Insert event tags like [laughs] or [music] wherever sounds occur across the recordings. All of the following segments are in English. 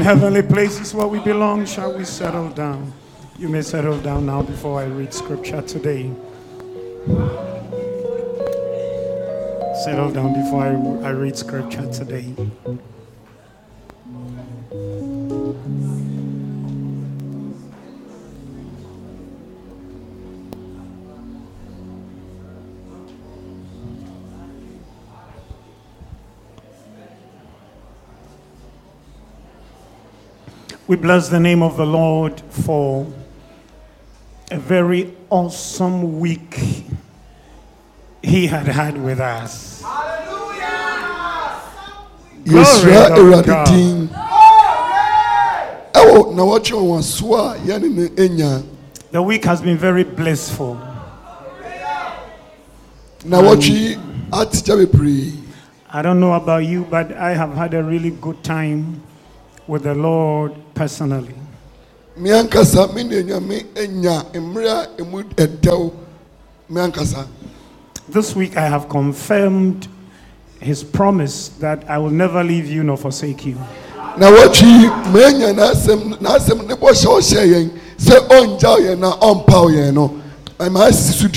heavenly places where we belong, shall we settle down? You may settle down now before I read scripture today. Settle down before I, I read scripture today. We bless the name of the Lord for a very awesome week he had had with us. yɛhyira to awurade God. din ɛwɔ na wɔtwe a yɛne no anya The week has been very blissful. na wɔtwe ategya bebree I don't know about you, but I have had a really good time with the Lord personally. me ankasa me ne nyame anya mmerɛ a ɛmu me ankasa This week I have confirmed his promise that I will never leave you nor forsake you. na wɔtwe maanya n'asɛm n'asɛm ne bɔhyɛ ɔhyɛ yɛn sɛ ɔngyaw yɛn na ɔmpaw yɛn no so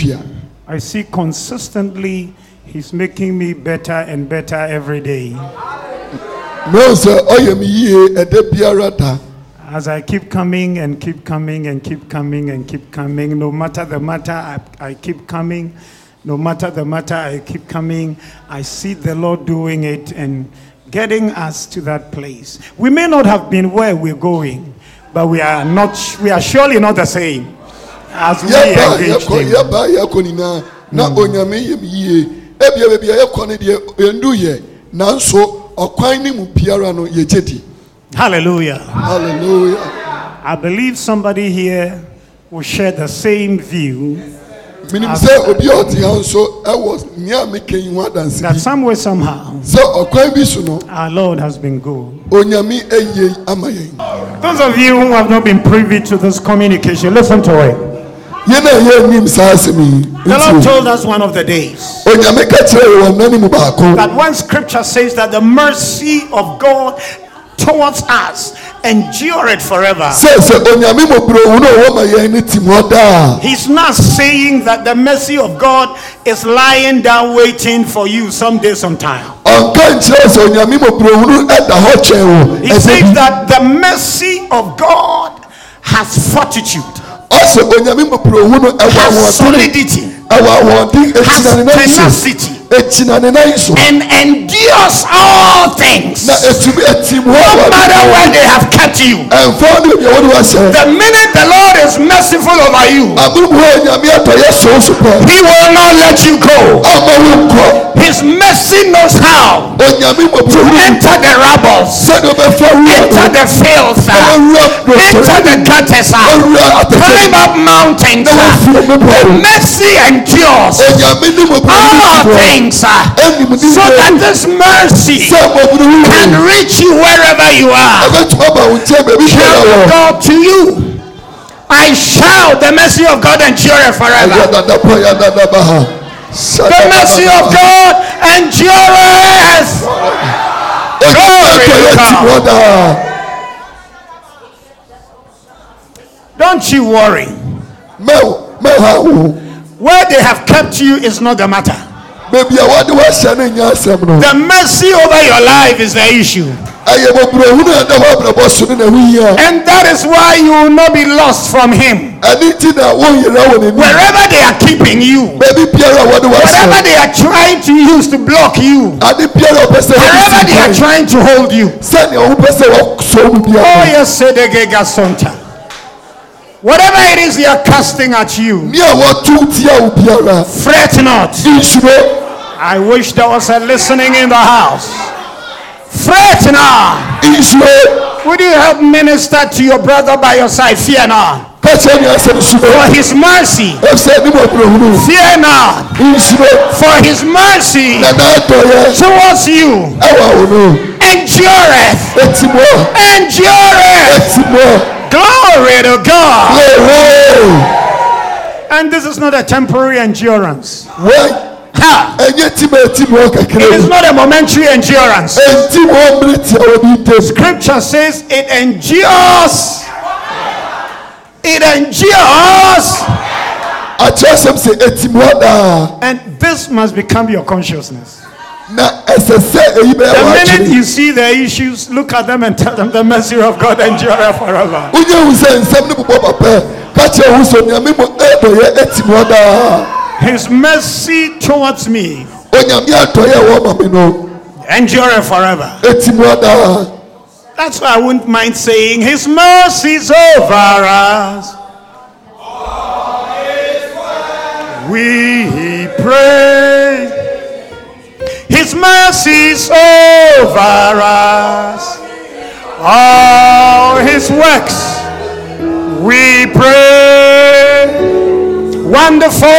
I see consistently he's making me better and better every day. As I keep coming and keep coming and keep coming and keep coming, no matter the matter, I, I keep coming. No matter the matter, I keep coming. I see the Lord doing it and getting us to that place. We may not have been where we're going, but we are not. We are surely not the same as we engaged yɛkɔ ɔkwan ne mu biara no yɛgye di Hallelujah. hallelujah I believe somebody here will share the same view menim sɛ obi a ɔte ha nso ɛwɔ nea meka yi ho that adansedi some way, somehow, sɛ ɔkwan bi so no our Lord has been good. onyame ayie ama yɛn Those of you who have not been privy to this communication, listen to it. The Lord told us one of the days. Onyame ka kyerɛ yɛ wɔ nane mu baako that one scripture says that the mercy of God towards us endure it forever. sɛ sɛ onyame mmɔborɔwu no a ɔwɔ ma yɛn ne tim hɔ daa He's not saying that the mercy of God is lying down waiting for you someday, sometime. ɔnka nkyerɛ sɛ onyame mmɔborɔwu no ɛda hɔ kyɛn wo He says that the mercy of God has fortitude, ɔsɛ onyame mmɔborɔwu no ɛwɔ ahoɔden ɛwɔ ahoɔden has ɛkyina ne nan so tenacity, ɛkyina ne nan so and endures all things. na ɛtumi atim hɔ No matter where they have kept you, ɛmfa ne bia wode wahyɛ the minute the Lord is merciful over you, abenem hɔ a nyame atɔ yɛ so so pɛ He will not let you go. ama wo nkɔ His mercy knows how. To enter the rubble, enter the fields, enter the gutters, climb up mountains. The mercy endures. All mmɔborɔwu things so that this mercy can reach you wherever you are. ɛbɛtumi aba wo nkyɛn baabi Shout biara wɔ God to you. I shout the mercy of God endure forever. The mercy of God endures. Glory to God. God. Don't you worry. Where they have kept you is not the matter. Baby, I want to wash and in your seminal. The mercy over your life is the issue. I am a bro who had the boss in a year. And that is why you will not be lost from Him. I need to know what you know in Wherever they are keeping you, Baby Pierre, I want to wash. whatever they are trying to use to block you, I need Pierre, I person. wherever they are trying to hold you. Send your person so be Oh, yes, say the Gega Sonta. Whatever it is they are casting at you, Me, I want to fret not. I wish there was a listening in the house. Fret not. Israel, Would you help minister to your brother by your side? Fear not. catch any answer. For his mercy, I've said, no more. fear not. For his mercy and I told you, towards you I want to know. endureth. Endureth. Glory to God. And this is not a temporary endurance. Why? Ha! ɛnyɛ tim a ɛtim hɔ kakra It is not a momentary endurance. ɛntim hɔ mmere tia wɔ bi ntam Scripture says it endures. It endures. akyerɛ sɛm sɛ ɛtim hɔ daa And this must become your consciousness. na ɛsɛ sɛ eyi bɛyɛ The minute you see the issues, look at them and tell them the mercy of God endure forever. His mercy towards me endure forever. That's why I wouldn't mind saying His mercies over us. We pray. His mercies over us. All His works we pray. Wonderful.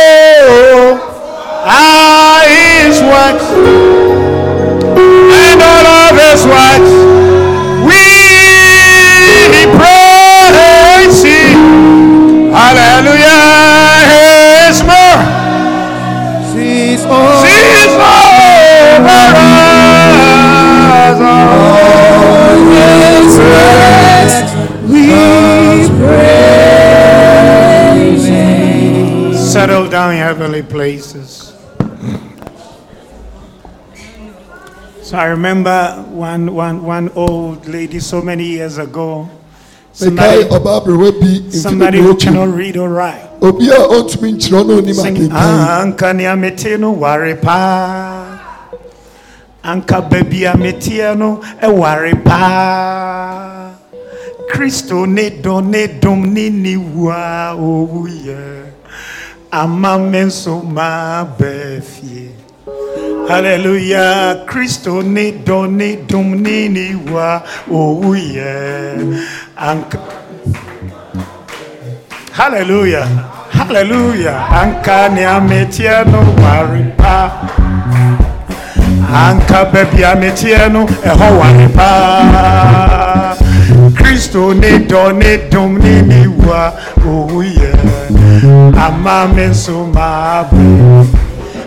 Are His works. And all of His works down in heavenly places. So I remember one, one, one old lady so many years ago. Somebody, ɔbaa berɛwa bi mfini somebody who cannot read or write. obi a ɔntumi nkyerɛ Sing, Anka nea mete no ware. Anka baabi a meteɛ no ɛware paa. Kristo ne dɔ ne dom ne ne wu a owuyɛ. Oh Ama me nso maba fie. Hallelujah. Kristo ne dɔ ne dom ne ne wu a owuyɛ. Anka Hallelujah. Hallelujah. Anka nea meteɛ no ware pa. Anka baabi a meteɛ no ɛhɔ ware pa. Kristo ne dɔ ne dom ne ne wu a owuyɛ. Ama me nso maabɔ.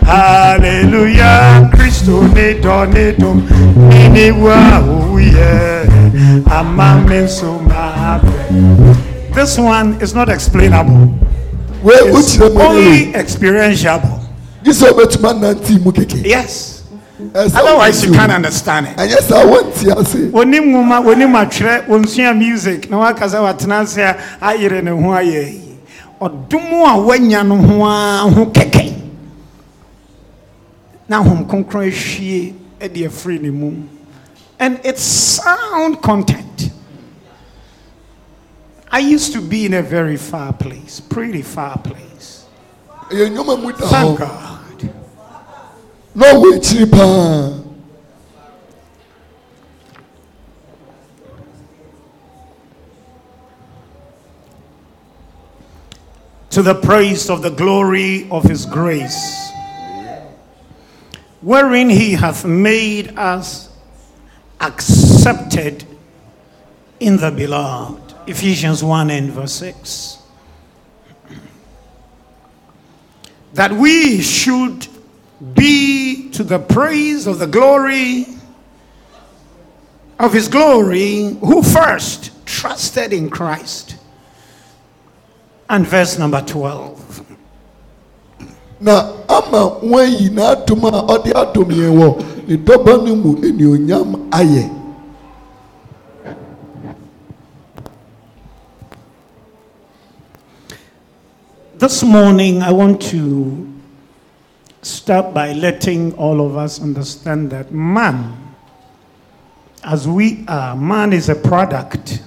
Hallelujah. Kristo ne dɔ ne dom ne ne wu a owuyɛ. Ama me nso maabɔ. This one is not explainable. It's only experientiable. gye sɛ wobɛtumi anante mu keke Yes. Ɛsɛ Otherwise, you can't understand it. ɛnyɛ saa wonte ase Onim nwoma, onim atwerɛ, onsua music, na waka sɛ watena ase a ayere ne ho ayɛ yi. Ɔdom a wanya no ho ara ho kɛkɛ. Na Honhom Kronkron ahwie de afiri ne mu. And it's sound content. I used to be in a very far place, pretty far place. ɛyɛ nnwoma mu da Thank God. Na ɔwɔ paa to the praise of the glory of his grace, wherein he hath made us accepted in the beloved. Ephesians 1 and verse 6. That we should be to the praise of the glory of his glory, who first trusted in Christ. And verse number 12. na ama wɔayi n'adom a ɔde adom yɛn wɔ ne dɔba no mu anuonyam ayɛ This morning, I want to start by letting all of us understand that man, as we are, man is a product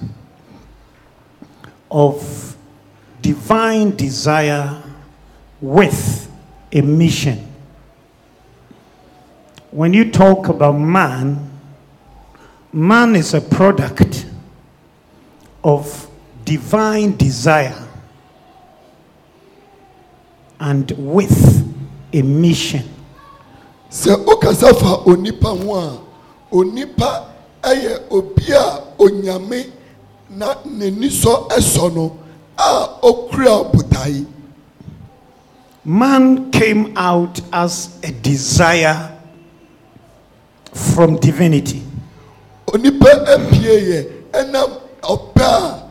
of divine desire with a mission. When you talk about man, man is a product of divine desire and with a mission. sɛ wokasa fa onipa ho a onipa yɛ obi a onyame na n'ani sɔ sɔ no a ɔkura botae man came out as a desire from divinity. onipa apue yɛ ɛnam ɔpɛ a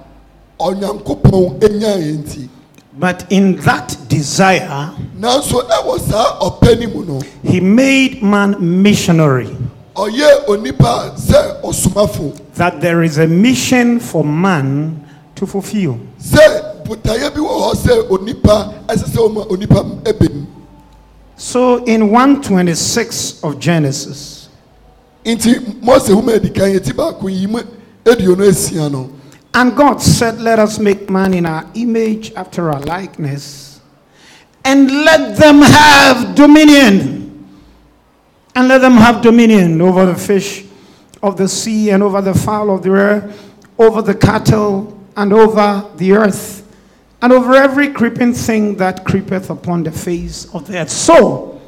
ɔnyankopɔn enyaeɛ nti But in that desire, nanso ɛwɔ saa ɔpɛ no mu no he made man missionary. ɔyɛ onipa sɛ ɔsomafo That there is a mission for man to fulfill. sɛ botaeɛ bi wɔ hɔ sɛ onipa ɛsɛ sɛ ɔma onipa ɛbɛm So in 126 of Genesis, nti mose homa adi kan yɛti baako yi mu aduonu asia no and God said, Let us make man in our image after our likeness, and let them have dominion. And let them have dominion over the fish of the sea, and over the fowl of the air, over the cattle, and over the earth, and over every creeping thing that creepeth upon the face of the earth. So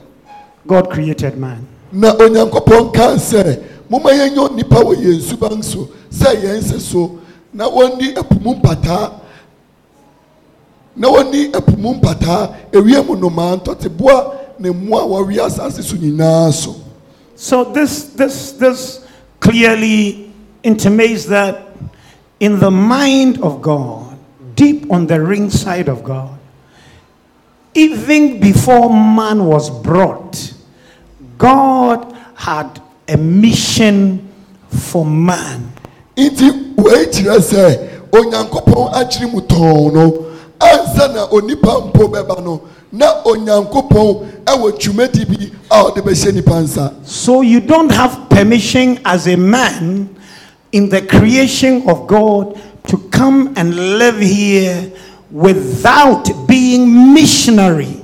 God created man. na sɛ so na wɔnni ɛpo mu mpataa na wɔnni ɛpo mu mpataa ewiem nnomaa ne mmoa a asase so nyinaa so So this this this clearly intimates that in the mind of God, deep on the ring side of God, even before man was brought, God had a mission for man. Nti wei kyerɛ sɛ onyankopɔn akyere mu tɔn no ansa na onipa mpo bɛba no na onyankopɔn ɛwɔ dwumadi bi a ɔde bɛhyɛ nipa nsa So you don't have permission as a man in the creation of God to come and live here without being missionary.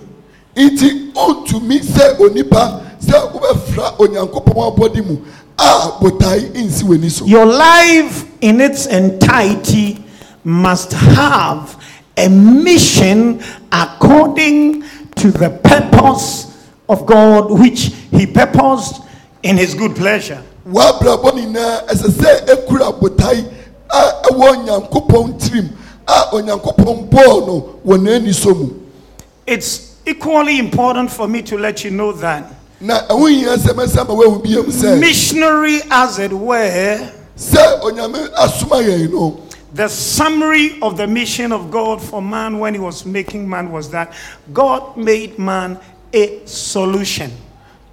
nti ɔntumi sɛ onipa sɛ wobɛfra onyankopɔn abɔde mu a botae nsi w'ani so Your life in its entirety must have a mission according to the purpose of God which He purposed in His good pleasure. w'abrabɔ nyinaa ɛsɛ sɛ ekura botae a ɛwɔ onyankopɔn tirim a onyankopɔn bɔɔ no wɔ n'ani so mu It's equally important for me to let you know that na ɛho hia sɛ mɛsa ma woahu biam sɛ missionary, as it were, sɛ onyame asoma yɛn no the summary of the mission of God for man when He was making man was that God made man a solution.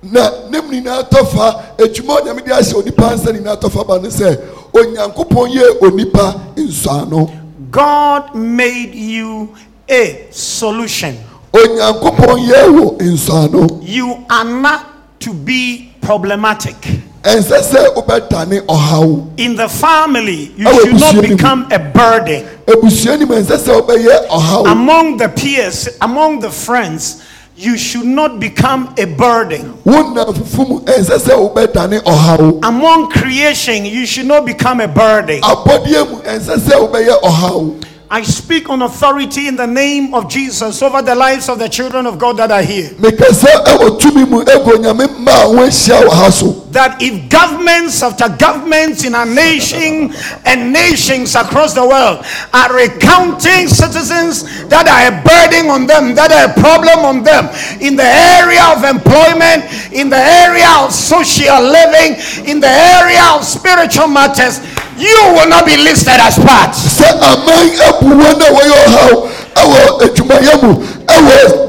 na ne mu nyinaa tɔfa adwuma a onyame de ahyɛ onipa nsa nyinaa tɔfa ba ne sɛ onyankopɔn yɛ onipa nsɔano God made you a solution. Onyankopɔn yɛ wɔ nsɔano You are not to be problematic. ɛnsɛ sɛ wobɛdane ɔhaw In the family, you should not ebusua ni mu. become a burden. abusua nim ɛnsɛ sɛ wobɛyɛ ɔhaw Among the peers, among the friends, you should not become a burden. mu Among creation, you should not become a burden. I speak on authority in the name of Jesus over the lives of the children of God that are here. Mekasa ɛwɔ tumi mu egu onyame mma a wɔahyia wɔ ha so that if governments after governments in our nation and nations across the world are recounting citizens that are a burden on them, that are a problem on them in the area of employment, in the area of social living, in the area of spiritual matters, you will not be listed as part. sɛ aman abu wɔn a wɔyɛ ɔhaw ɛwɔ adwumayɛ mu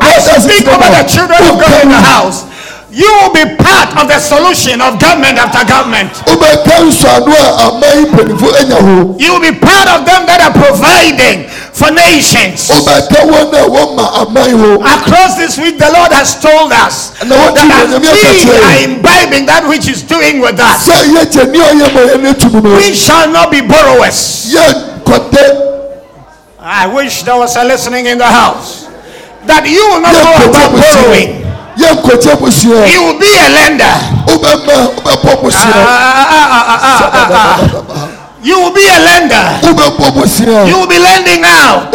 I speak over the children of God in the house. You will be part of the solution of government after government. wobɛka nsɔano a aman mpanimfo anya ho You will be part of them that are providing for nations. wobɛka wɔn a wɔma aman ho Across this week, the Lord has told us that as we you have to are imbibing that which is doing with us, sɛ yɛgye ne ɔyɛ ma yɛne tum no we shall not be borrowers. I wish there was a listening in the house. That you will not go about borrowing. Nkɔgye You will be a lender. wobɛma wobɛbɔ Ah, busua ah, ah, ah, ah, ah, ah. You will be a lender. You will be lending out.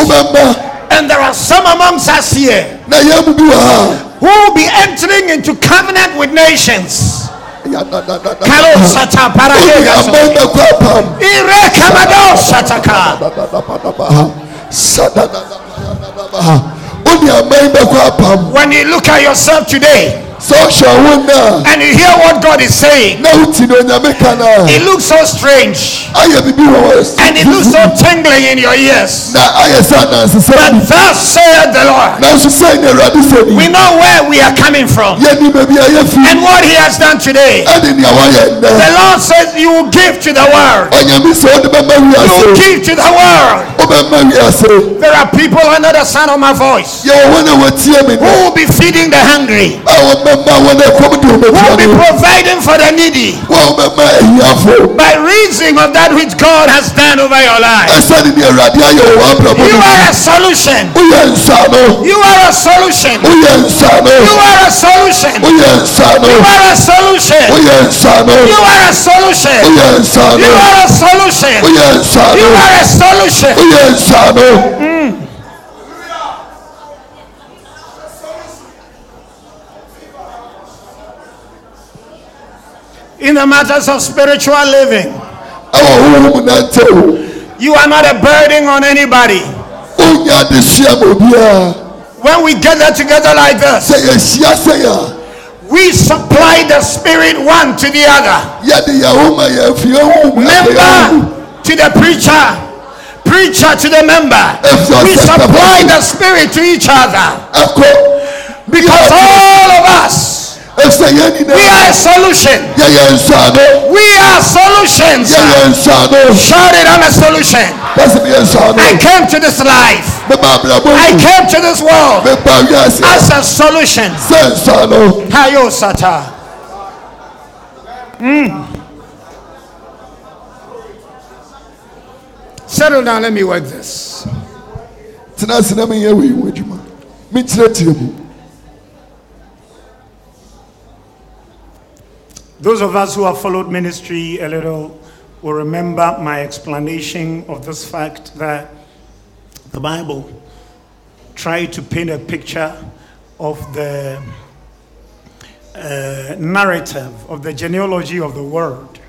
And there are some amongst us here na yɛn mu bi wɔ ha who will be entering into covenant with nations. Kalo sata Wode parakega so. aman bɛkɔ apam Ire kamado sataka. wode When you look at yourself today sɛ ɔhwɛ wo na and you hear what God is saying, na woti ne onyame ka no it looks so strange. A ayɛ bibi wɔ wɔ and it looks so tingling in your ears. na ayɛ sɛ anansesɛ But thus saith the Lord. nanso sɛ ne awurade sɛ We know where we are coming from. Yɛni baabi a yɛfi and what He has done today. ɛne nea wayɛ The Lord says you will give to the world. ɔnyame sɛ wode bɛma You will give to the world. There are people under the sound of my voice yɛwɔ wɔn a wɔtie me who will be feeding the hungry, a wɔbɛma wɔn a ɛkɔm de who will be providing for the needy wɔn bɛma ahiafo by reason of that which God has done over your life. ɛsɛne ne awurade ayɛ wɔ w'abrabɔ You are a solution. no You are a solution. no You are a solution. no You are a solution. woyɛ nsa no You are a solution. You are a solution. You are a solution. woyɛ nsa no In the matters of spiritual living, nantew you are not a burden on anybody. wonya adesua ma obiara When we gather together like this, sɛ yɛhyia sɛ yɛ we supply the spirit one to the other. a yɛde yɛn ho ma yɛn fi honhom Member to the preacher, preacher to the member. We supply the spirit to each other. Because all of us, we are a solution. no We are solutions. nsa Shout it, I'm a solution. bɛsɛ meyɛ nsa no I came to this life. I came to this world as a solution. sɛ Hayo Sata. Mm. Settle down, let me work this. tena ase na menyɛ wei ho adwuma menkyerɛkyerɛ mu Those of us who have followed ministry a little will remember my explanation of this fact that the Bible tried to paint a picture of the uh, narrative of the genealogy of the world,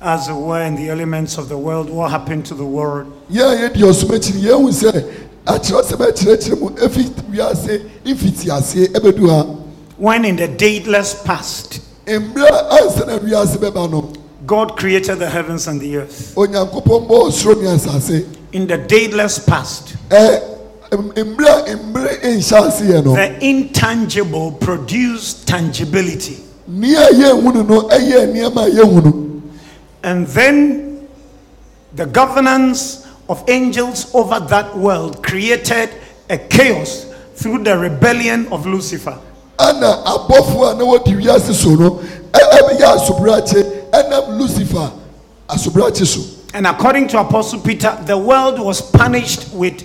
as it were, in the elements of the world, what happened to the world. yɛn a yɛdi ɔsom akyiri yɛhu sɛ akyerɛsɛm akyerɛkyerɛ mu ɛfi wiase mfiti aseɛ ɛbɛdu ha When in the dateless past, mmerɛ ansa na wiase bɛba no God created the heavens and the earth. onyankopɔn bɔɔ ɔsoro ne asase In the dateless past, ɛ m- mmerɛ mmerɛ nhyɛ aseɛ no the intangible produced tangibility. nea yɛnhunu no ɛyɛ nneɛma a yɛhunu And then the governance of angels over that world created a chaos through the rebellion of Lucifer. Ana abɔfoɔ a na wɔdi wiase so no ɛbɛyɛ asobrakye ɛnam lucifer asobrakye so And according to Apostle Peter, the world was punished with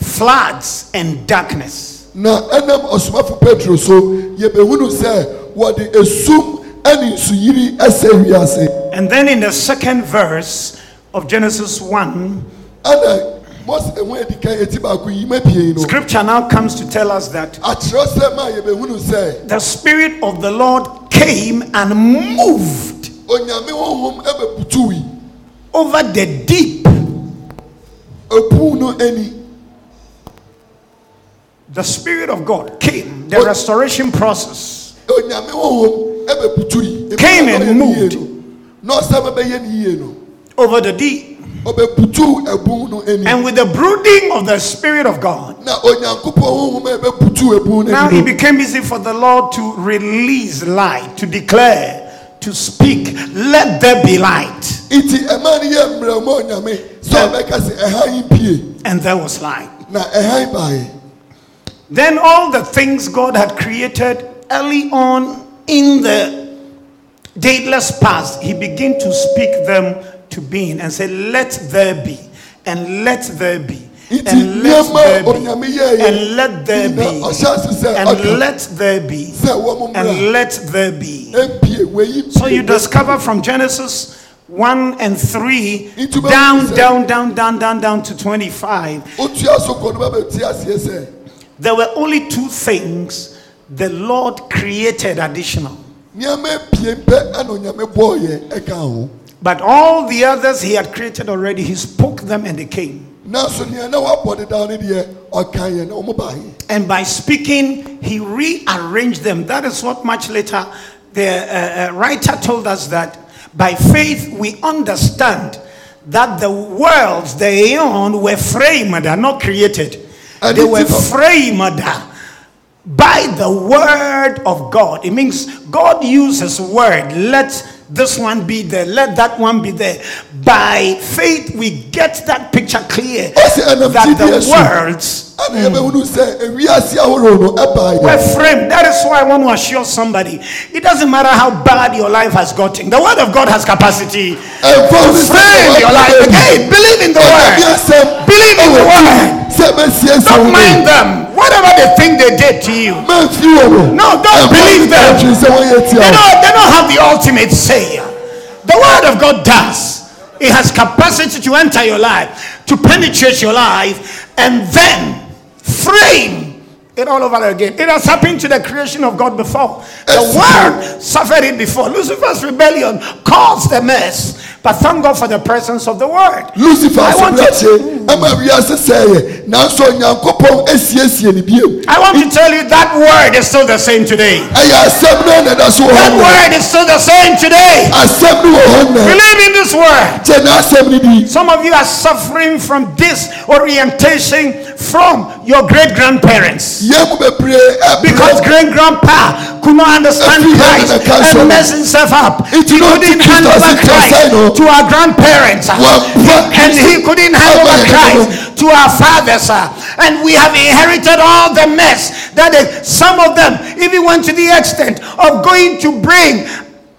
floods and darkness. na ɛnam ɔsomafo petro so yɛbɛhunu sɛ wɔde esum ɛne nsuyiri ɛsɛ wiase And then in the second verse of Genesis 1, ana mose ɛho adi kan eti baako yi ma pie no scripture now comes to tell us that akyerɛsɛm a yɛbɛhunu sɛ the Spirit of the Lord came and moved onyame honhom ɛbɛputuwi over the deep. epu no ani The Spirit of God came, the restoration process. onyame honhom ɛbɛputuwi Came and moved. na ɔsɛ bɛbɛyɛ ne yie no over the deep. Ɔbɛputu ɛbu no ani And with the brooding of the Spirit of God, na onyankopɔn honhom a ɛbɛputu ebu no now it became easy for the Lord to release light, to declare, to speak, let there be light. nti ɛma no yɛ mmerɛ ma onyame sɛ ɔbɛka sɛ ɛhan yi pie. And there was light. na ɛhan baeɛ Then all the things God had created early on in the dateless past, He began to speak them to being and say, Let there be, and let there be. And let there be, and let there be, nyinaa ɔhyɛ ase sɛ and let there be, and let there be. So you discover from Genesis 1 and 3 down, down, down, down, down, down to 25. otua so kɔ no bɛbɛti aseɛ sɛ There were only two things the Lord created additional. Nneɛma pie pɛ ɛna onyame bɔɔyɛ ɛka ho But all the others he had created already, he spoke them and they came. nanso nea na wabɔ dedaw no deɛ ɔka yɛ na ɔmo baa yi And by speaking, he rearranged them. That is what much later the uh, uh, writer told us that by faith we understand that the worlds, the aeon, were framed, are not created. They were framed by the word of God. It means God uses word. Let this one be there. Let that one be there. By faith, we get that picture clear that the so. worlds ɛna yɛbɛhunu sɛ ewiase ahorow no ɛbaa were framed. That is why I want to assure somebody it doesn't matter how bad your life has gotten, the word of God has capacity ɛnfa to frame your life again. Believe in the word, believe in the word. sɛ bɛsiesie wo Don't mind them, whatever they think they did to you. wɔ no don't believe them. ɛtwi sɛ wɔyɛ tia They don't, they don't have the ultimate say. The word of God does. It has capacity to enter your life, to penetrate your life, and then frame it all over again. It has happened to the creation of God before. The word suffered it before. Lucifer's rebellion caused the mess. But thank God for the presence of the word. lucifer I want to- sobrɛkye ɛma wiase sɛeɛ nanso onyankopɔn asiesie ne bio I want to tell you that word is still the same today. no na ɛda so wɔ That word is still the same today. asɛm no wɔ hɔ nnɛ Believe in this word. gye n'asɛm no di Some of you are suffering from this orientation from your great grandparents because great grandpa could not understand Every hand in Christ and mess himself up. He couldn't teach hand us over in Christ. To our grandparents, uh, and he couldn't hand over. Christ to our fathers. uh, And we have inherited all the mess that some of them even went to the extent of going to bring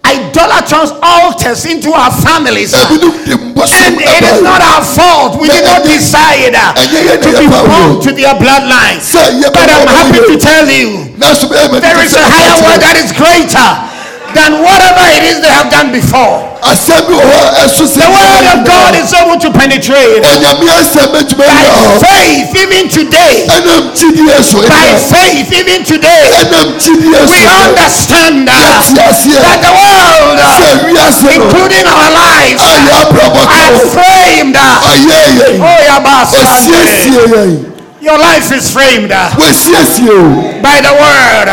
idolatrous altars into our families. uh, ebinom de mbosom and it is not our fault. We did not decide to be born to their bloodline. But I'm happy to tell you nanso bɛyɛ mɛ there is a higher word that is greater than whatever it is they have done before. asɛm bi wɔ hɔ ɛso sɛ The word of God is able to penetrate. onyame asɛm bɛtumi By faith, even today, ɛnam gyidie so by faith, even today, we understand aseɛ that the world, uh, including our lives, are framed. uh, ɔyɛ yɛn Oh, Yabasande. ɔsiesie yɛn Your life is framed uh, wɔasiesie o by the word.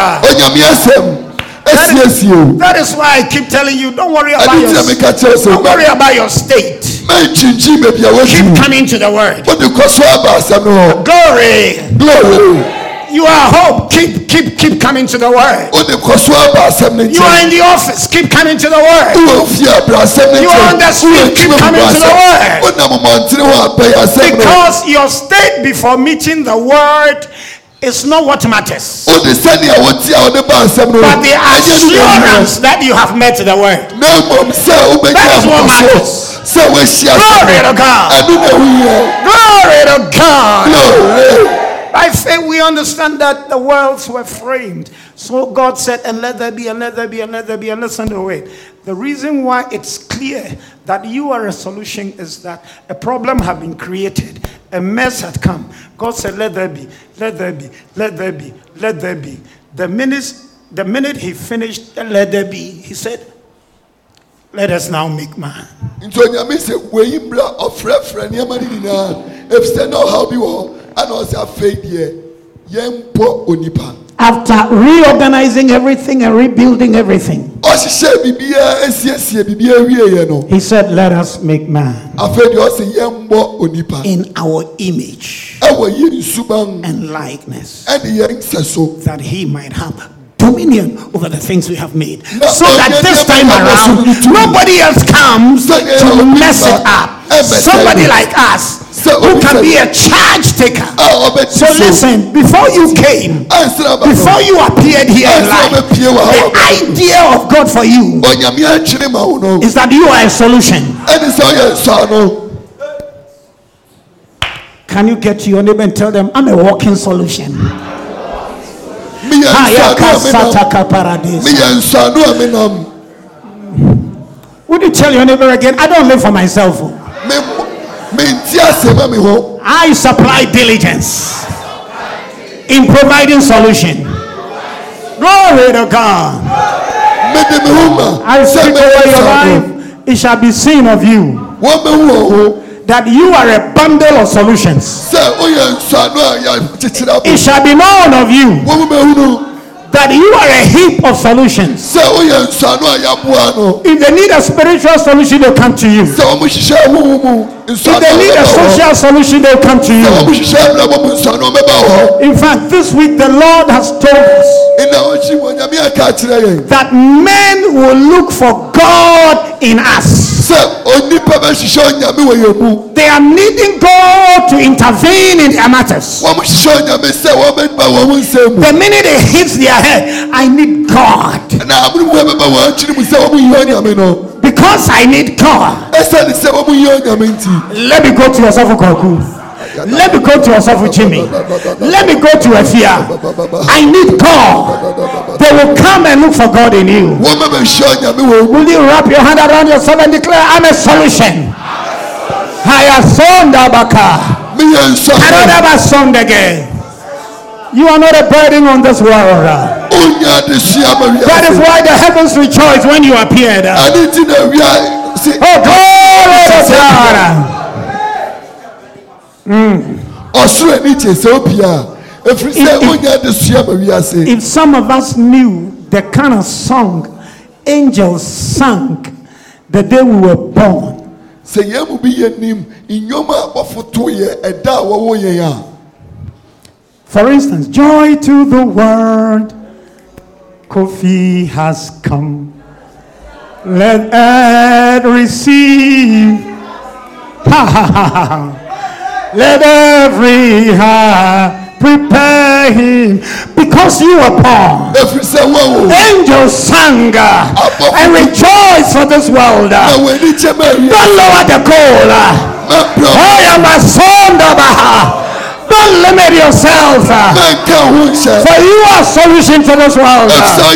Asɛm asiesie o That is why I keep telling you, don't worry about your tia meka kyerɛ sɛ don't worry about your state. mɛnkyinkyin baabi a Keep coming to the word. wode kɔ so aba asɛm no hɔ Glory. glory You are hope. Keep keep keep coming to the word. wode kɔ so aba asɛm no You are in the office. Keep coming to the word. wowɔ fie abra asɛm no You are on the street, keep coming to the word. wonam mmɔntene hɔ abɛyɛ asɛm no Because your state before meeting the word is not what matters, wode sɛnea wɔte a wode ba asɛm no but the ɛnyɛ ne na ɛhia. assurance that you have met the word. na mmom sɛ wobɛnya That is what matters. Glory to God. Glory to God. glory By faith, we understand that the worlds were framed. So God said, and let there be, and let there be, and let there be, and listen to it. The reason why it's clear that you are a solution is that a problem had been created, a mess had come. God said, let there be, let there be, let there be, let there be. The minute, the minute he finished, let there be, he said, let us now make man. nti onyame sɛ wei mmra ɔfrɛfrɛ nneɛma no nyinaa ɛfisɛ na After reorganizing everything and rebuilding everything, ɔhyehyɛ biribiaa asiesie biribiaa wieɛ no. he said, let us make man. afei deɛ ɔsɛ yɛmmɔ onipa. in our image ɛwɔ yɛn suban and likeness that he might have dominion over the things we have made. So that this time around nobody else comes to mess it up. Somebody like us who can be a charge taker. So listen before you came before you appeared here in Answer life the idea of God for you onyame akyere ma wo no is that you are a solution. Ɛne sɛ ɔyɛ nsɔa no can you get to your neighbor and tell them I'm a walking solution Would you tell your neighbor again? I don't live for myself. Me- menti asɛm a me hɔ I supply diligence in providing solution. Glory to God. mede me ho ma I speak over your life. It shall be seen of you wɔn bɛhu wɔ ho that you are a bundle of solutions. sɛ woyɛ nsɔano a yɛkyekyere abo It shall be known of you wɔn mu bɛhunu that you are a heap of solutions. sɛ woyɛ nsɔano a yɛaboa no If they need a spiritual solution, they'll come to you. sɛ wɔn hyehyɛ huhu mu If they need a social solution, they'll come to you. hyehyɛ abrabɔ mu nsɔano ɔbɛba hɔ In fact, this week the Lord has told us ɛna ɔkyi wɔ nyame aka akyerɛ yɛn that men will look for God in us. Sɛ onipa bɛhyehyɛ onyame wɔ yɛn mu They are needing God to intervene in their matters. wɔn hyehyɛ onyame sɛ wɔn bɛba wɔn nsɛm mu The minute it hits their head, I need God. na amunumu bɛba wɔn akyiri mu sɛ wɔn yi onyame no Because I need God. ɛsɛne sɛ wɔn yi onyame nti Let me go to Yosafu Kwaku. Let me go to Yosafu Jimmy. Let me go to Afia. I need God. They will come and look for God in you. wɔn bɛ bɛhyɛ onyame wɔ mu Will you wrap your hand around yourself and declare, I'm a solution? I don't nsɔano have a song again. You are not a burden on this world. onya adesua ma That is why the heavens rejoice when you appeared. Oh, ane ti na wia si glory to God. Ɔsoro ani kye sɛ opia ɛfiri sɛ If- if- onya ma wiase If some of us knew the kind of song angels sang the day we were born, sɛ yɛn mu bi yɛ nim nnwom abɔfo to yɛ ɛda a wɔwɔ yɛn a for instance, joy to the world, Kofi has come. Let earth receive. Ha ha ha ha. Let every heart prepare him because you were born. ɛfiri sɛ wɔwo Angels sang uh, and rejoice for this world. na uh. w'ani kyɛ ma Don't lower the goal. I am a son of a. Don't limit yourself. uh, mɛnka ho nhyɛ For you are solution to this world. ɛfisɛ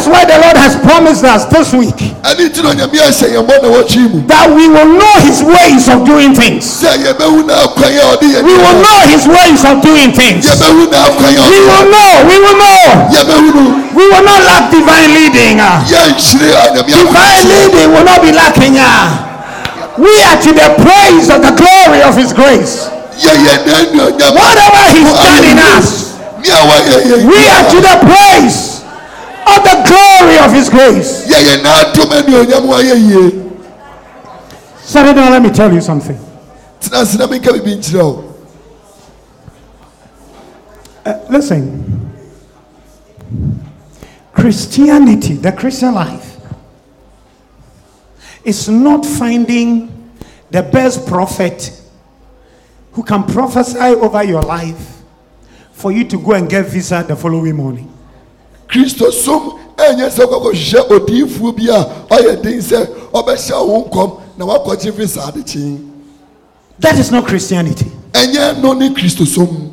is why the Lord has promised us this week that we will know his ways of doing things. We will know his ways of doing things. We will know. We will know. We will not lack divine leading. anyame Divine leading will not be lacking. uh. We are to the praise of the glory of his grace. Whatever he's done in us, we are to the praise the glory of his grace. yɛyɛ n'adom anuonyam wayɛ yie Saturday, let me tell you something. tena ase na menka biribi nkyerɛ wo Uh, listen. Christianity, the Christian life, is not finding the best prophet who can prophesy over your life for you to go and get visa the following morning. Kristo som ɛnyɛ sɛ wokɔkɔhwehwɛ odiyifoɔ bi a ɔyɛ den sɛ ɔbɛhyɛ wo nkɔm na woakɔgye fi saa de kyee That is not Christianity. ɛnyɛ no ne kristo som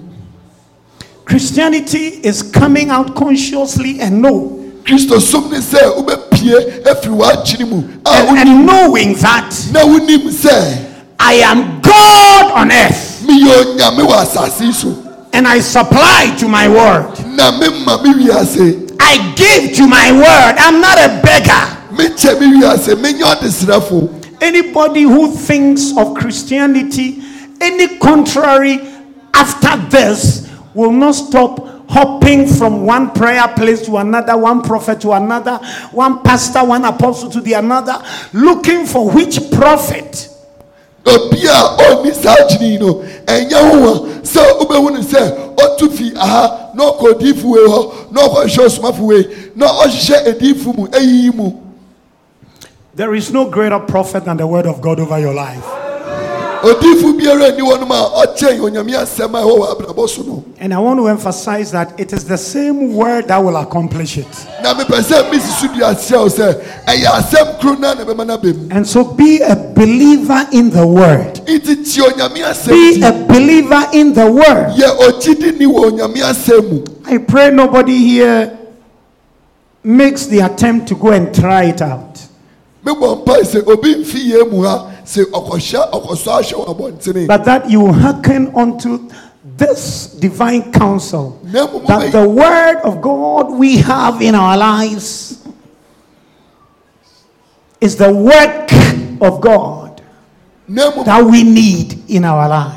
Christianity is coming out consciously and know kristo som ne sɛ wobɛpie afiri w'akyiri mu. And, knowing that na wonim sɛ I am God on earth. Meyɛ onyame wɔ asase so and I supply to my word. na mema me wiase I give to my word. I'm not a beggar. mekyɛ me wiase menyɛ ɔdesrɛfo Anybody who thinks of Christianity any contrary after this will not stop hopping from one prayer place to another, one prophet to another, one pastor, one apostle to the another, looking for which prophet obi a ɔnni saa gyini yi no ɛnyɛ ho a sɛ wobɛhu no sɛ fi aha na ɔkɔ odiifo wei hɔ na ɔkɔhwɛ osomafo wei na ɔhyehyɛ ediifo mu mu There is no greater prophet than the word of God over your life. odiifo biara nni hɔ nom a ɔkyɛn onyame asɛm a ɛwɔ wɔ abrabɔ so no And I want to emphasize that it is the same word that will accomplish it. na mepɛ sɛ mesi so di aseɛ wo sɛ ɛyɛ asɛm koro na na ɛbɛma no aba mu And so be a believer in the word. nti tie onyame asɛm Be a believer in the word. yɛ ogyidi ni wɔ onyame asɛm mu I pray nobody here makes the attempt to go and try it out. mebɔ mpae sɛ obi mfi yɛ mu ha sɛ ɔkɔhyɛ ɔkɔsɔ ahyɛ wɔ abɔntene But that you hearken unto this divine counsel that the word of God we have in our lives is the work of God that we need in our lives.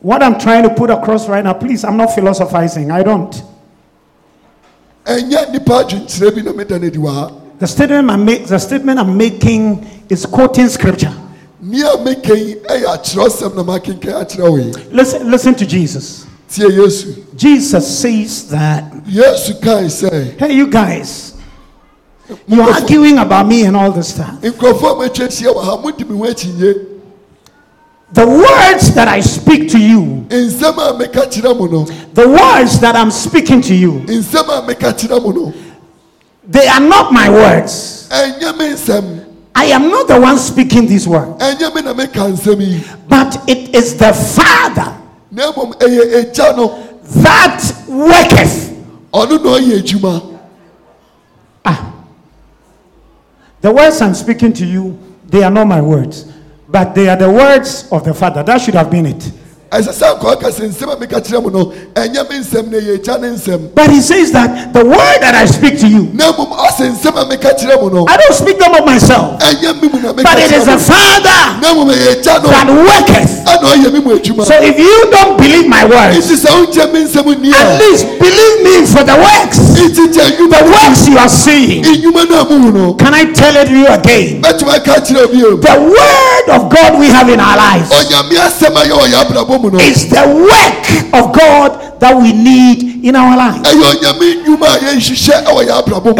what I'm trying to put across right now, please, I'm not philosophizing. I don't. ɛnyɛ nnipa adwenkyerɛ bi na meda no adi wɔ ha The statement, I'm make, the statement I'm making is quoting scripture. ne a meka eh, yi ɛyɛ akyerɛwsɛm na makenkan akyerɛ wo yi Listen, listen to Jesus. Jesus says that, yesu kae sɛ hey, you guys, you're arguing about me and all this stuff. The words that I speak to you, nsɛm a meka kyerɛ mo no the words that I'm speaking to you, nsɛm a meka kyerɛ mo no they are not my words. ɛnyɛ me nsɛm I am not the one speaking these words, ɛnyɛ me na meka nsɛm yi but it is the Father na mmom ɛyɛ agya no. that worketh. ɔno na ɔyɛ adwuma The words I'm speaking to you, they are not my words, but they are the words of the Father. That should have been it. Ɛsɛ sɛ nkɔɔ ka sɛ nsɛm a meka kyerɛ mo no ɛnyɛ me nsɛm na ɛyɛ agya ne nsɛm But he says that the word that I speak to you, na mmom ɔsɛ nsɛm a meka kyerɛ mo no I don't speak them of myself, ɛnyɛ me mu na meka but it is kyerɛ the mo Father na mmom ɛyɛ agya no. that worketh. ɛna ɔyɛ me mu adwuma So if you don't believe my words, nti sɛ wogye me nsɛm nni at least believe me for the works. nti gye The nnwuma works you are seeing. nnwuma no a muhu no Can I tell it to you again? mɛtumi aka kyerɛ bio The word of God we have in our lives. Onyame asɛm a yɛwɔ yɛ it's the work of God that we need in our life.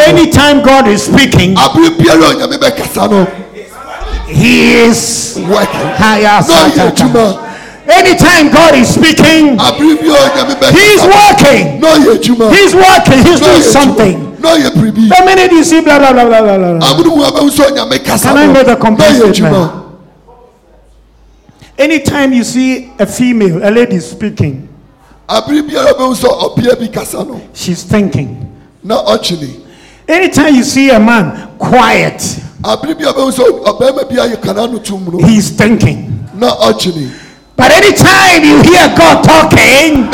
Anytime God is speaking, He is working. Anytime God is speaking, He's working. He's working. He's doing something. The minute you see blah blah blah blah blah blah. Can I make a complete? Anytime you see a female, a lady speaking, she's thinking. Not actually. Anytime you see a man quiet, he's thinking. Not actually. But anytime you hear God talking,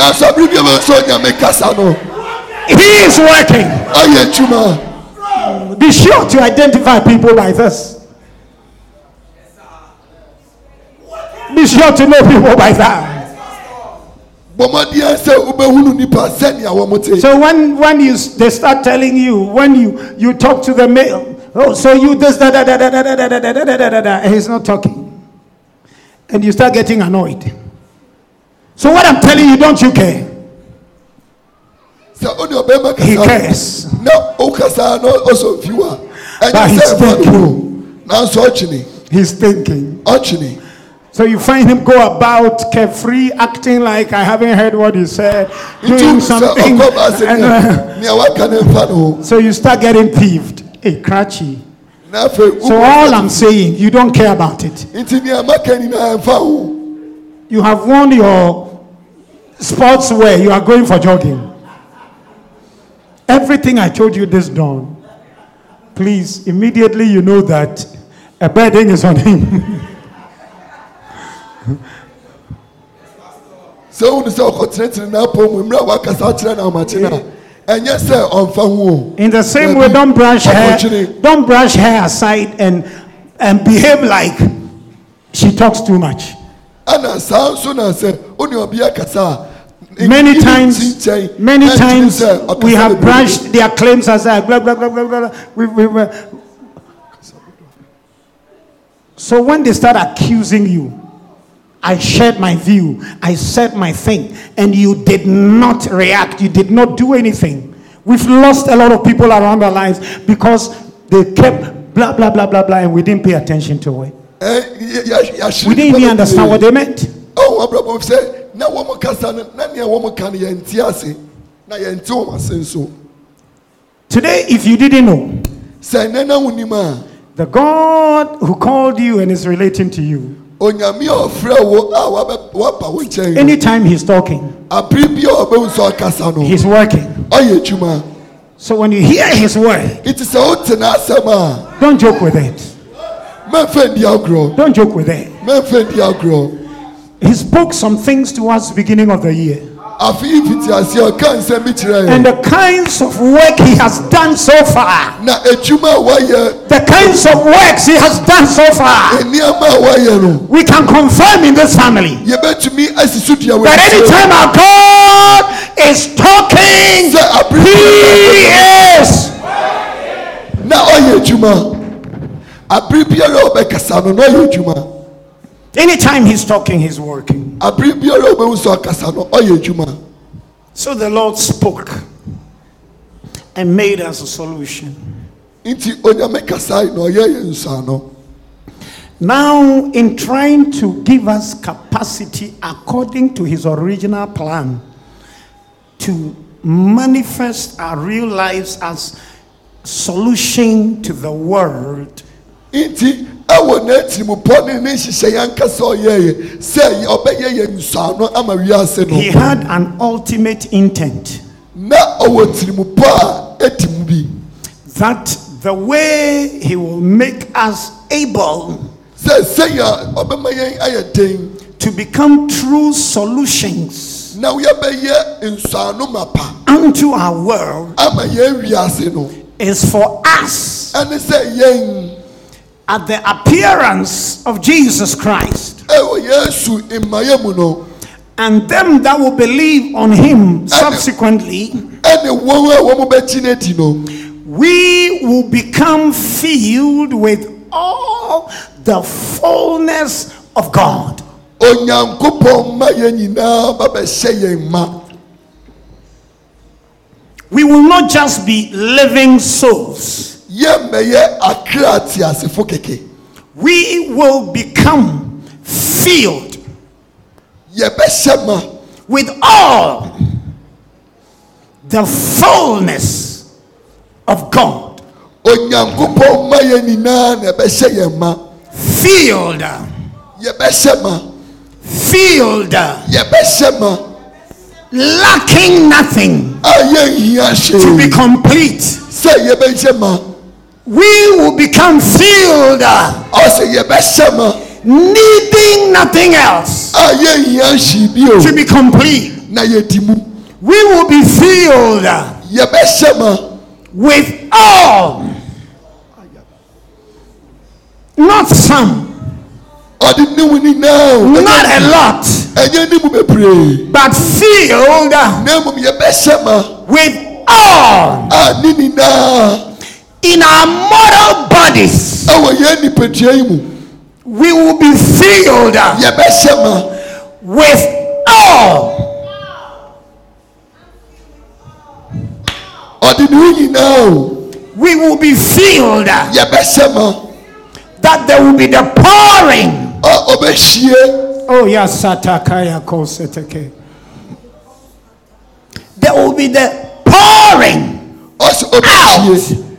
he is working. Be sure to identify people like this. Be sure to know people by that. bɔmmɔdeɛ sɛ wobɛhunu nnipa sɛnea wɔmo te So when when you they start telling you when you you talk to the male, oh so you this da da da da da da da da da da da da and he's not talking, and you start getting annoyed. So what I'm telling you, don't you care? sɛ wode ɔbɛrima He cares. na wokasa na ɔsɔ mfiw a But he's thinking. no He's thinking. So you find him go about carefree, acting like I haven't heard what he said, doing something. and, uh, nea waka ne mfa no ho so you start getting peeved. Hey, afei So all I'm saying, you don't care about it. nti nea maka nyinaa ɛmfa ho You have worn your sports wear, you are going for jogging. Everything I told you this dawn, please, immediately you know that a burden is on him. [laughs] sɛ wonu sɛ ɔkɔtenetene n'apɔ mu mmerɛ a wakasa akyerɛ no amakye no a ɛnyɛ sɛ ɔmfa ho o In the same way, don't brush her, Opportunity. don't brush her aside and and behave like she talks too much. ɛna saa nso na sɛ wone ɔbi akasa a Many times, many times we have brushed their claims aside. Blah blah blah blah blah. blah. We, we, we. So when they start accusing you, I shared my view, I said my thing, and you did not react. You did not do anything. We've lost a lot of people around our lives because they kept blah blah blah blah blah, and we didn't pay attention to it. Ɛ, yɛ- yɛ- yɛahyere We didn't even understand what they meant. ɔwɔ abrabɔ sɛ na wɔn kasa no na nea wɔn ka no yɛnte ase na yɛnte wɔn ase nso Today, if you didn't know, sɛ nana wo The God who called you and is relating to you, onyame a ɔfrɛ wo a wabɛ- waba wo nkyɛn no anytime He's talking, abere bi a ɔbɛhu sɛ ɔkasa no He's working. ɔyɛ adwuma So when you hear His word, nti sɛ wote n'asɛm a don't joke with it. mɛmfa ndi agorɔ Don't joke with it. mɛmfa ndi agorɔ He spoke some things to us beginning of the year. Afei fiti aseɛ ɔka nsɛm bi kyerɛ And the kinds of work He has done so far. na adwuma a wayɛ The kinds of works He has done so far. nneɛma a wayɛ no We can confirm in this family. Yɛbɛtumi asi so dua wɔ that anytime our God is talking, He is. na ɔyɛ adwuma abere biara a ɔbɛkasa no na ɔyɛ adwuma Anytime He's talking, He's working. abere biara a ɔbɛhu sɛ ɔkasa no ɔyɛ adwuma So the Lord spoke and made us a solution. nti onyame kasa na ɔyɛ yɛn nsuano Now, in trying to give us capacity according to His original plan to manifest our real lives as solution to the world, ɛwɔ n'atirimupɔ ne ne nhyehyɛ yɛn ankasa ɔyɛɛ sɛ ɔbɛyɛ yɛn nsuano ama wiase He no had an ultimate intent. Na ɔwɔ tirimupɔ a ɛti mu bi. That the way He will make us able sɛ sɛyɛ ɔbɛma yɛn ayɛ den. to become true solutions na yɛbɛyɛ nsuano mapa unto our world ama yɛn wiase no. is for us. Ɛne sɛ yɛn at the appearance of Jesus Christ. Ɛwɔ yesu mmayɛ mu no and them that will believe on him subsequently ɛne wɔn a wɔn bɛkyi n'akyi no we will become filled with all the fullness of God. Onyankopɔn ma yɛn nyinaa ba bɛhyɛ yɛn ma. We will not just be living souls yɛn mɛyɛ akra atiasefo kɛkɛ we will become filled yɛbɛhyɛ ma with all the fullness of God. Onyankopɔn ma yɛn nyinaa na ma. Filled. Yɛbɛhyɛ ma filled. Yɛbɛhyɛ ma lacking nothing to be complete. Sɛ yɛbɛhyɛ ma We will become filled, ɔsɛ yɛbɛhyɛ ma needing nothing else a yɛnhia hyee bio to be complete. na yɛdi mu. We will be filled with all, not some, ɔde ne mu nyinaa o not a lot, ɛnyɛ ne mu bebree but filled na mmom yɛbɛhyɛ ma with all. A ne nyinaa in our mortal bodies. ɛwɔ yɛn nipadua yi mu We will be filled yɛbɛhyɛ ma with all ɔde ne ho nyinaa we will be filled yɛbɛhyɛ ma that there will be the pouring. a ɔbɛhyie Oh, yes, Satakaya Koseteke. There will be the pouring ɔsɛ ɔbɛhyie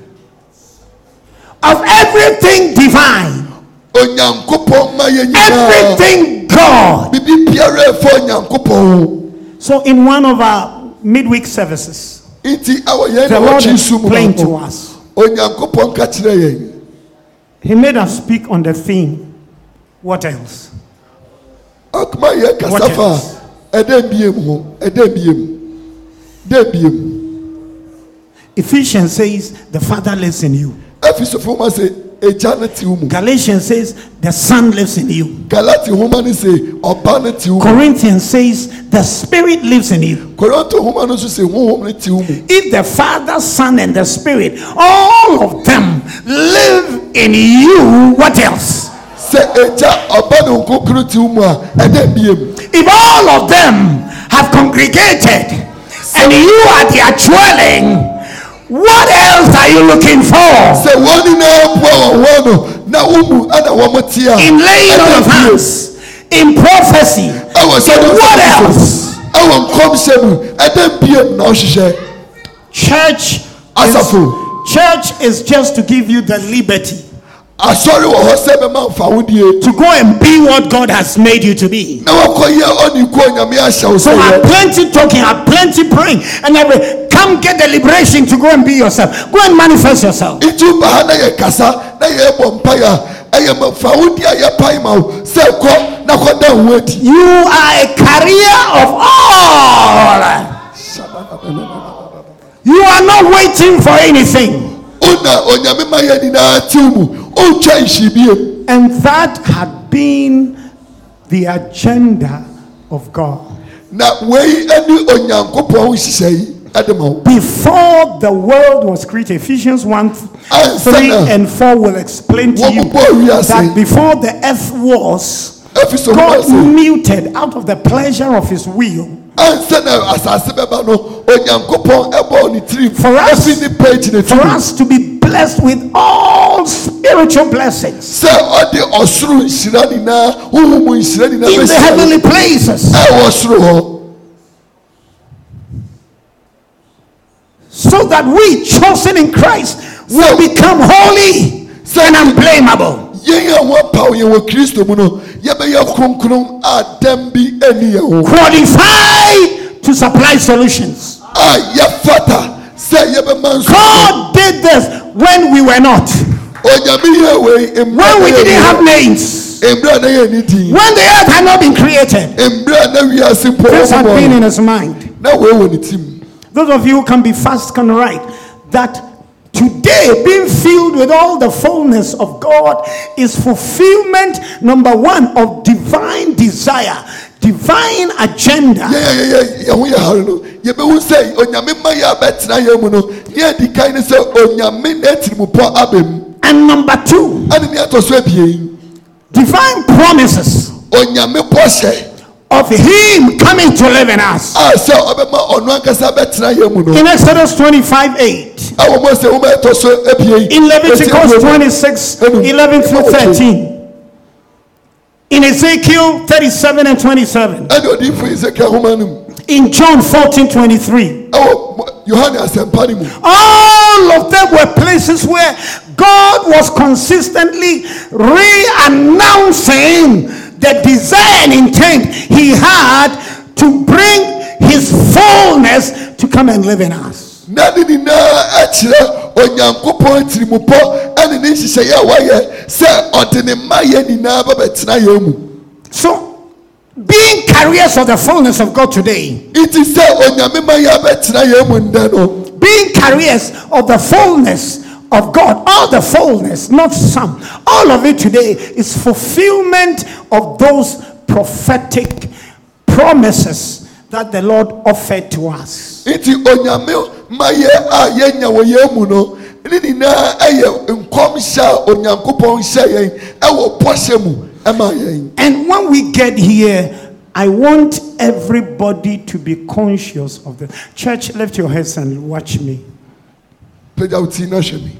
of everything divine, onyankopɔn ma yɛn nyinaa everything God. bibi biara ɛfɔ onyankopɔn So, in one of our midweek services, nti ɛwɔ yɛn na wɔkye nsu mu explained to us. onyankopɔn ka kyerɛ yɛn He made us speak on the theme. What else? ɔkoma yɛ kasa fa ɛdɛ mbiem ho ɛdɛ mbiem dɛ mbiem Ephesians says the Father lives in you. Efisofo ma sɛ egya ne te wo mu Galatians says the Son lives in you. galati homa ne sɛ ɔba ne wo mu Corinthians says the Spirit lives in you. korinto homa no nso sɛ honhom ne wo mu If the Father, Son, and the Spirit, all of them live in you, what else? sɛ egya ɔba ne nkokoro te wo mu a ɛdɛ mbiem If all of them have congregated and you are their dwelling, what else are you looking for? sɛ wɔn nyinaa boa wɔn no na wo ɛna wɔn te a In laying on of hands, in prophecy, ɛwɔ sɛ what else? ɛwɔ nkɔmhyɛ mu ɛdɛ mbiem na ɔhyehyɛ Church Asafo. church is just to give you the liberty asɔre wɔ hɔ sɛ bɛma mfawodie to go and be what God has made you to be. na wakɔyɛ ɔne kuo nyame ahyɛ wo So have plenty talking, I have plenty praying, and I every come get the liberation to go and be yourself. Go and manifest yourself. nti ba ha na yɛ kasa na yɛbɔ mpaeɛ a ɛyɛ mfawodie a yɛpae ma wo sɛ kɔ na kɔda wo ho adi You are a carrier of all. You are not waiting for anything. Wona onyame ma yɛ nyinaa tew mu wontwa nhyibie And that had been the agenda of God. na wei ne onyankopɔn nhyehyɛe ɛde ma wo Before the world was created, Ephesians 1 ah, 3 and 4 will explain to you before we are that before the earth was, God muted out of the pleasure of his will. Ah, Ansa na asase bɛba no onyankopɔn ɛbɔɔ ne tirim. For us- ɛfi ne page ne for us to be blessed with all spiritual blessings sɛ ɔde ɔsoro nhyira nyinaa honhom nhyira nyinaa in the heavenly places. ɛwɔ soro hɔ so that we chosen in Christ will become holy and unblameable. yɛn a wɔpaw yɛn wɔ kristo mu no yɛbɛyɛ kronkron a dɛm bi ani yɛn ho Qualified to supply solutions. A yɛfata sɛ yɛbɛma nso God did this when we were not, wei when we didn't have names, mmerɛ a na yɛ ne din when the earth had not been created. mmerɛ a na wiase mpo This had been in his mind. na wei wɔ Those of you who can be fast can write that today being filled with all the fullness of God is fulfillment number one of divine desire, divine agenda. yɛyɛ yɛn ho yɛ hare no yɛbɛhu sɛ onyame ma yɛ abɛtena yɛn mu no. Ne adi kan ne sɛ onyame n'atirimupɔ aba mu And number two, ɛne ne atɔ so abien divine promises of Him coming to live in us. Ah, a sɛ ɔbɛma ɔno ankasa bɛtena yɛn mu no. In Exodus 25 8, ɛwɔ mo sɛ wobɛtɔ so abien in Leviticus Ɛti- 26 11 through 13, in Ezekiel 37 and 27, ɛne odiifo ezekiel homa no mu in John 14 23. ɛwɔ mo- yohane asɛmpa no All of them were places where God was consistently re-announcing the desire and intent He had to bring His fullness to come and live in us. Na ne nyinaa akyerɛ onyankopɔn atirimupɔ ɛne ne nhyehyɛeɛ a wɔyɛ sɛ ɔde ne mma nyinaa bɛbɛtena yɛn mu. So, being carriers of the fullness of God today, nti sɛ onyame ma yɛ abɛtena yɛn mu ndɛ no. being carriers of the fullness of God, all the fullness, not some, all of it today is fulfillment of those prophetic promises that the Lord offered to us. nti onyame ma yɛ a yɛnya wɔ yɛn mu no ne nyinaa ɛyɛ nkɔmhyɛ a onyankopɔn hyɛ yɛn ɛwɔ bɔhyɛ mu ɛma yɛn And when we get here, I want everybody to be conscious of the church. Lift your heads and watch me. pagya wo ti na hwɛ me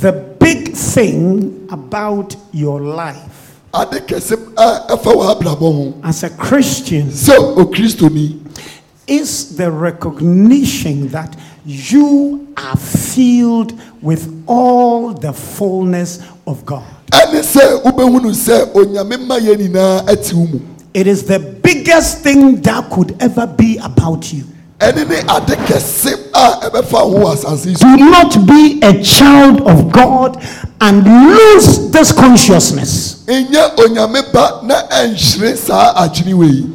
The big thing about your life ade kɛse a ɛfa wɔ abrabɔ ho as a Christian is the recognition that you are filled with all the fullness of God. ɛne sɛ wobɛhunu sɛ onyame ma yɛn nyinaa ate wo mu It is the biggest thing that could ever be about you. Ɛne ne ade kɛse a ɛbɛfa wo wɔ asase yi so Do not be a child of God and lose this consciousness. ɛnyɛ onyame ba na ɛnhyere saa adwene wei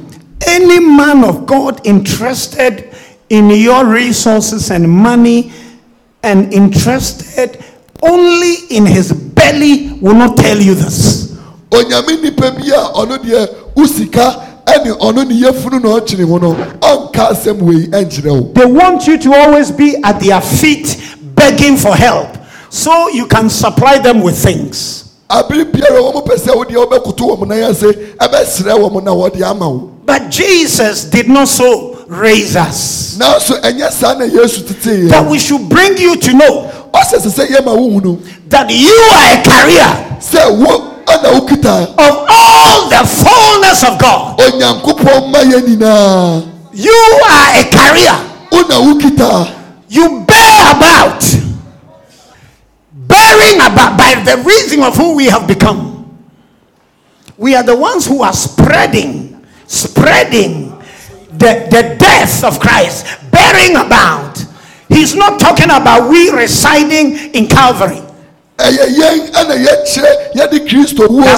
Any man of God interested in your resources and money and interested only in his belly will not tell you this. Onyame nipa bi a ɔno deɛ wo sika ɛne ɔno ne yɛfunu na ɔkyere ho no ɔnka asɛm wei ɛnkyerɛ wo They want you to always be at their feet begging for help so you can supply them with things. abere biara wɔn pɛ sɛ wodeɛ wobɛkoto wɔn nan ase ɛbɛsrɛ wɔn na wɔde ama wo But Jesus did not so raise us. nanso ɛnyɛ saa na yesu tetee That we should bring you to know that you are a carrier sɛ wo ɛna wokita of all the fullness of God. onyankopɔn ma yɛ nyinaa You are a carrier. wo na wokita You bear about, bearing about by the reason of who we have become. We are the ones who are spreading, spreading the, the death of Christ, bearing about. He's not talking about we residing in Calvary. That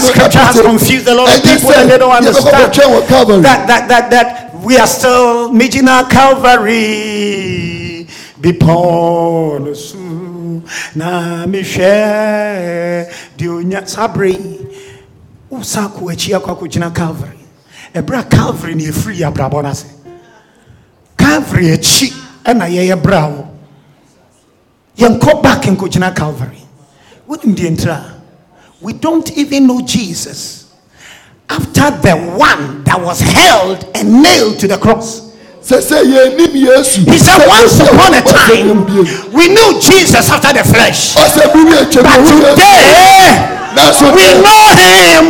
scripture has confused a lot of people and they don't understand bɛtwɛn wɔ Calvary. that, that, that, that we are still meeting our Calvary. Bepɔ no so na mehwɛ deɛ onya sabre. Wosa kɔ akyi akɔ akɔgyina calvary. Ɛberɛ a calvary ne ɛfiri yɛ abrabɔ no ase calvary akyi ɛna yɛyɛ berɛ a wo yɛnkɔ back nkɔgyina calvary wonim deɛ ntira we don't even know jesus after the one that was held and nailed to the cross. Sɛ sɛ yɛnim yesu. He said once upon a time we knew jesus after the flesh. Ɔsɛ biri atwam but today we know him.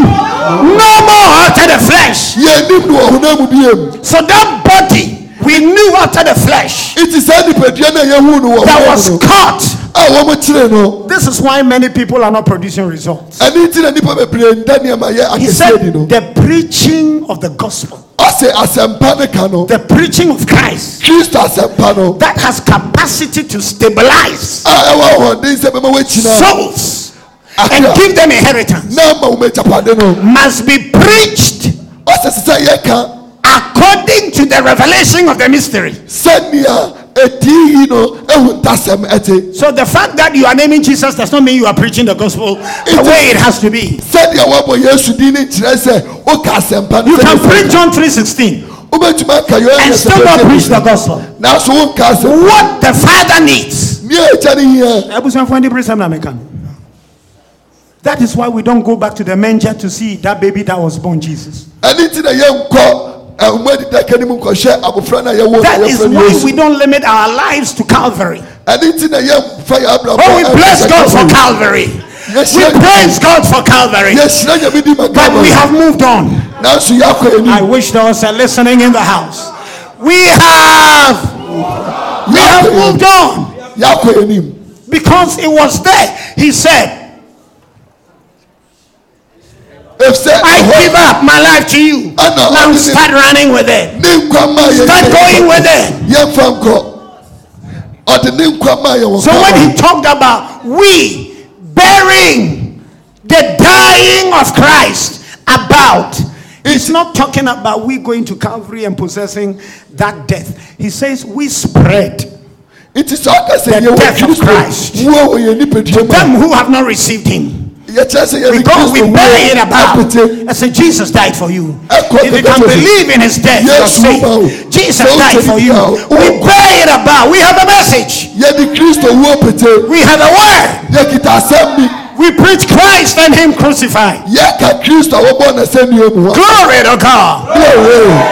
No more after the flesh. Yɛnim no wɔ honam mu biam so that body we knew after the flesh. Nti saa nipadua no a yɛhu no wɔ that was caught a wɔn kyerɛ no this is why many people are not producing results. Ɛne nti na nipa bebree nda nneɛma yɛ he said the preaching of the gospel. Ɔsɛ asɛmpa ne ka no the preaching of christ. That has capacity to stabilize a ɛwɔ ahoɔden sɛ bɛma wɔakyina souls and give them inheritance. Na ama wɔn agyapade no must be preached according to the revelation of the mystery sɛnea eti yi no ehu ntasɛm so the fact that you are naming jesus does not mean you are preaching the gospel the way it has to be. Sɛdeɛ wɔabɔ yesu din ne nkyerɛ sɛ woka asɛmpa no you can preach john 3.16 wobɛtumi aka yɛ and still not preach the gospel. Nanso wonka asɛm what the father needs. Nea agya ne hia Abusuafo ani bere sɛm na meka no. that is why we don't go back to the manger to see that baby that was born jesus ɛne nti na yɛnkɔ ahoma adidaka no mu nkɔhwɛ abɔfra no a yɛwɔ that is why we don't limit our lives to calvary. Ɛne nti na yɛmfa yɛ oh we bless god for Calvary. we praise god for calvary. Yɛhyira nyame di ma but we have moved on. I wish those are listening in the house. We have we have moved on. Because it was there. He said, I give up my life to you. Know. Now start running with it. ne nkwa ma yɛ Start going with it. yɛmfa nkɔ ɔde ne nkwa ma So when he talked about we bearing the dying of Christ about, he's not talking about we going to Calvary and possessing that death. He says we spread It is sɛ ɔka sɛ The death of Christ. wuo wɔ yɛ nipadua mu a them who have not received him. Yɛkyerɛ sɛ yɛde We go, we bury it about. I say Jesus died for you. If you can believe in his death, you're saved. Jesus died for you. We bury it about. We have a message. yɛde kristo wuo pete We have a word. yɛkita asɛm bi We preach Christ and him crucified. yɛka kristo a wɔbɔ n'asɛnnua mu hɔ Glory to God.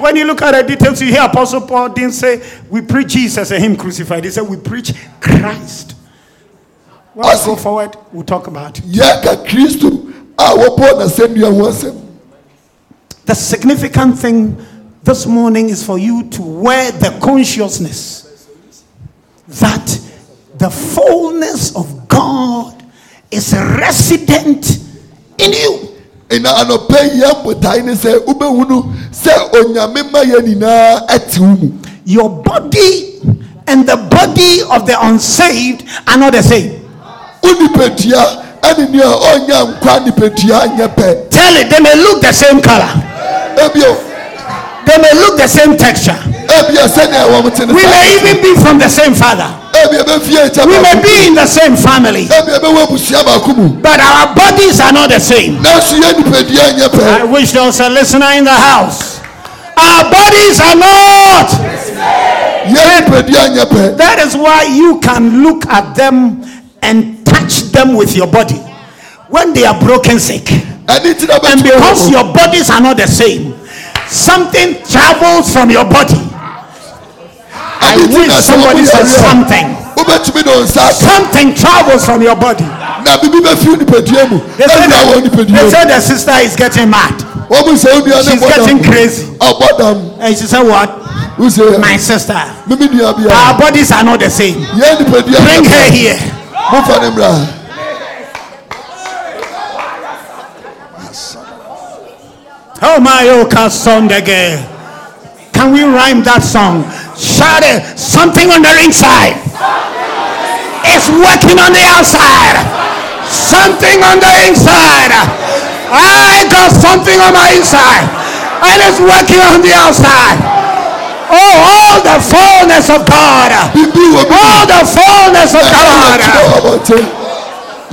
When you look at the details, you hear Apostle Paul didn't say we preach Jesus and him crucified. He said we preach Christ. When we go forward, we'll talk about it. yɛka kristo a wɔbɔ n'asɛnnua ho asɛm The significant thing this morning is for you to wear the consciousness that the fullness of God is resident in you. na anɔpɛ yi yɛn botae ne sɛ wobɛhunu sɛ onyame ma yɛn nyinaa ɛte wo mu Your body and the body of the unsaved are not the same. Wo nipadua ɛne nea ɔnya nkwa nipadua nyɛ pɛ Tell it, they may look the same color, ebio. They may look the same texture. sɛnea wɔn ne We may even be from the same father, ebia bɛfie nkyɛn we may be in the same family, ebia bɛwɔ abusua baako mu but our bodies are not the same. nanso yɛn nipadua nyɛ I wish there was a listener in the house. Our bodies are not. yɛn nipadua nyɛ pɛ That is why you can look at them and touch them with your body when they are broken sick. ɛne ti na And because your bodies are not the same, something travels from your body. I wish somebody said something. wobɛtumi de wo nsa aka Something travels from your body. na bibi bɛfiri nipadua mu They say, ɛwura wɔ that, nipadua they mu the sister is getting mad. wɔn mu sɛ onua ne She's getting crazy. And she said, What? My sister. mimi nua bia Our bodies are not the same. Bring her pɛ Move on him, Oh my Oka again. Can we rhyme that song? Shout it. Something on the inside. It's working on the outside. Something on the inside. I got something on my inside. And it's working on the outside. Oh, all the fullness of God. bíbí wọ bí All the fullness of God.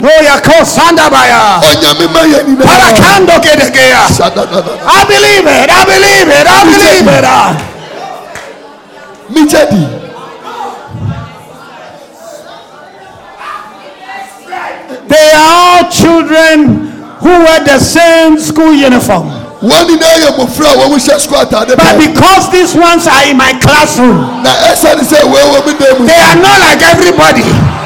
Oh, Yako Sandabaya. ọnyàmí má yẹ nínú Parakando I believe it. I believe it. I believe it. Ah. mi jẹ di They are all children who wear the same school uniform. Wọn ni náà yẹ mọfra a wọn mo hyẹ sukuu ataade But because these ones are in my classroom, na ẹsẹ ni sẹ wọ́n wọ́n mi dé mu they are not like everybody.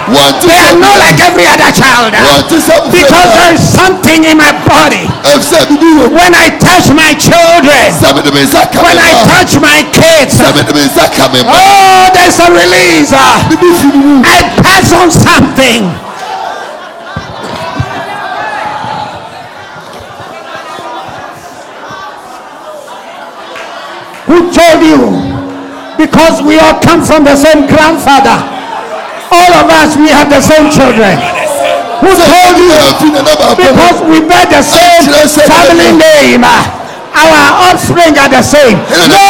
They are not like every other child. wọ́n ti sẹ Because there is something in my body. ẹfisẹ bíbí wọ When I touch my children, sẹmi ni mi nsa kàmi when I touch my kids, sẹmi ni mi nsa kàmi ma oh, there's a release. Ah. bíbí fi mi wù I pass on something. Who told you? Because we all come from the same grandfather. All of us, we have the same children. Who told you? Because we bear the same family name. Our offspring are the same. No!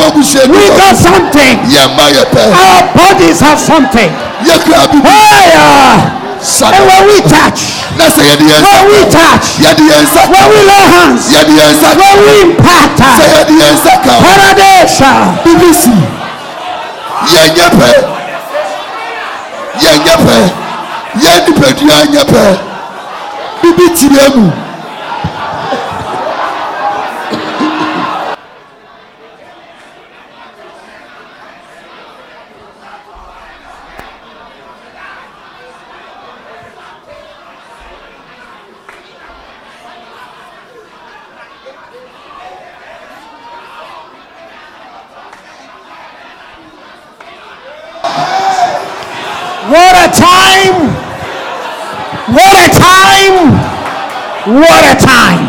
wọ́n bu ṣe We got something. yẹ mma yẹ pẹ Our bodies have something. bíbí Fire! Uh, and when we touch, na sẹ yẹ di yẹn nsa when we touch, yẹ di yẹn nsa when we lay hands, yẹ di yẹn nsa when we impact, sẹ yẹ di yẹn nsa kan paradise. bíbí si yẹ nyẹ pẹ yẹ nyẹ pẹ yẹ nipadua nyẹ pẹ bíbí tiẹ mu. What a time! What a time! What a time!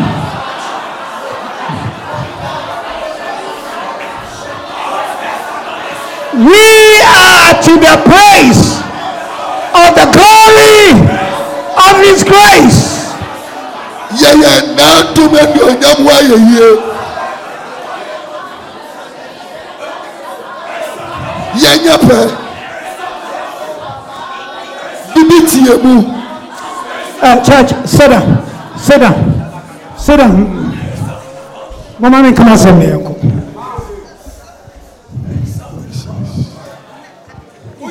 We are to the praise of the glory of His grace. yɛyɛ nantom yie bibi mu church, sit down, sit down, sit down.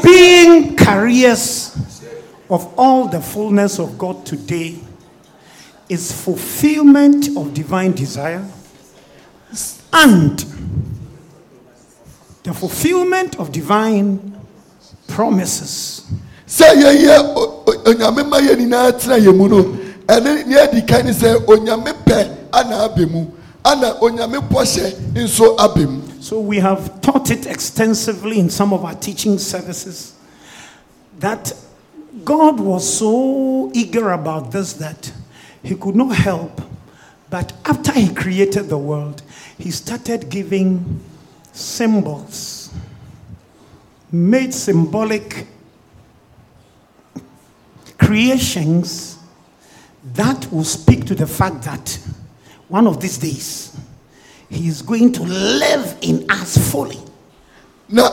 Being carriers of all the fullness of God today is fulfillment of divine desire and the fulfillment of divine promises. sɛ yɛyɛ o- o- onyame ma yɛ nyinaa tena yɛ mu no ɛne ne adi kan ne sɛ onyame pɛ ana aba mu ana onyame bɔhyɛ nso aba mu So we have taught it extensively in some of our teaching services that God was so eager about this that he could not help. But after he created the world, he started giving symbols, made symbolic creations that will speak to the fact that one of these days he is going to live in us fully. na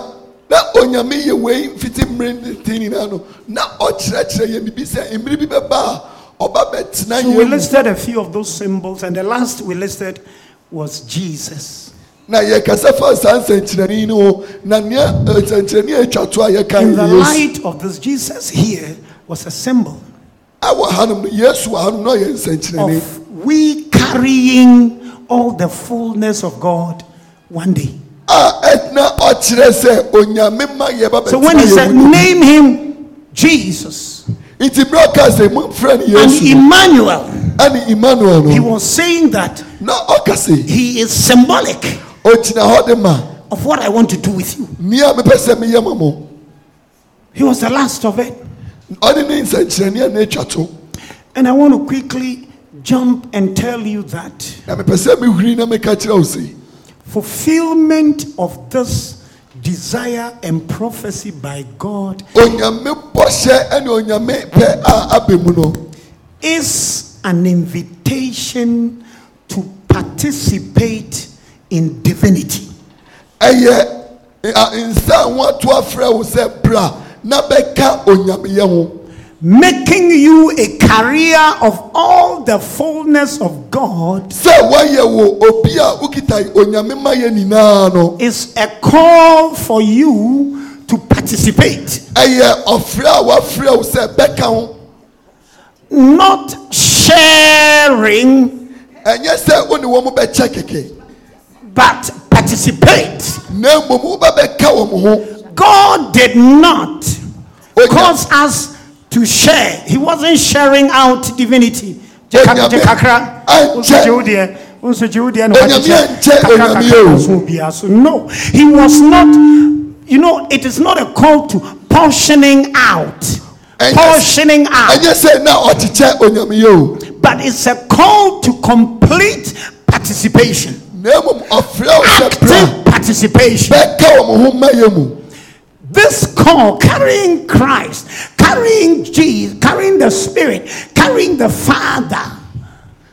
na onyame yɛ wei fiti mmiri ne ti nyinaa no na ɔkyerɛkyerɛ yɛ bibi sɛ mmiri bi bɛba a So we listed a few of those symbols, and the last we listed was Jesus. na yɛkasa fa saa nsɛnkyerɛnne no ho na nea nsɛnkyerɛnne a atwa to a yɛka In the light of this, Jesus here was a symbol ɛwɔ hanom yesu wɔ hanom na ɔyɛ of we carrying all the fullness of God one day. a ɛna ɔkyerɛ sɛ onyame ma yɛba So when he said, Name him Jesus nti berɛ a ɔka sɛ mofrɛ no and yesu no, Emmanuel, ɛne emmanuel he was saying that No, ɔka he is symbolic ɔgyina hɔ de ma of what I want to do with you. nea mepɛ sɛ meyɛ ma mo He was the last of it. ɔne ne nsɛnkyerɛnne a na atwa And I want to quickly jump and tell you that na mepɛ sɛ mehuri na meka kyerɛ wo se fulfillment of this desire and prophecy by God onyame bɔhyɛ ɛne onyame pɛ a aba mu no is an invitation to participate in divinity. ɛyɛ a- nsa a ho afrɛ wo sɛ bra na bɛka onyameyɛ ho Making you a carrier of all the fullness of God sɛ woayɛ wo obi a wokita onyame ma yɛ nyinaa no is a call for you to participate, ɛyɛ ɔfrɛ a wafrɛ wo sɛ bɛka ho. Not sharing, ɛnyɛ sɛ wo ne wɔ mo bɛkyɛ kɛkɛ but participate. na mmom woba bɛka wɔ mo ho. God did not cause us to share. He wasn't sharing out divinity. Onyame Kakra. ankyɛ. Onyame ankyɛ onyame o. No, he was not. You know, it is not a call to portioning out. Portioning out. ɛnyɛ sɛ na ɔkyekyɛ onyameyɛ o But it's a call to complete participation. na mmom ɔfrɛ wo sɛ bra Active participation. This call, carrying Christ, carrying Jesus, carrying the Spirit, carrying the Father,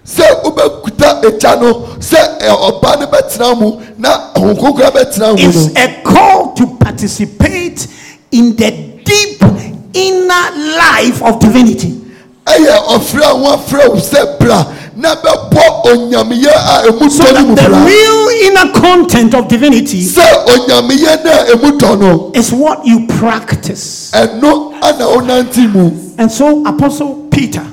sɛ wobɛkuta agya no sɛ ɔba eh, no bɛtena mu na bɛtena mu is a call to participate in the deep inner life of divinity. Ɛyɛ ɔfrɛ a ho afrɛ wo sɛ bra. Na bɛbɔ onyameyɛ a ɛmu So dɔ no that mu the bra. real inner content of divinity sɛ onyameyɛ no a ɛmu dɔ no is what you practice. ɛno ana wonante mu. And so, Apostle Peter,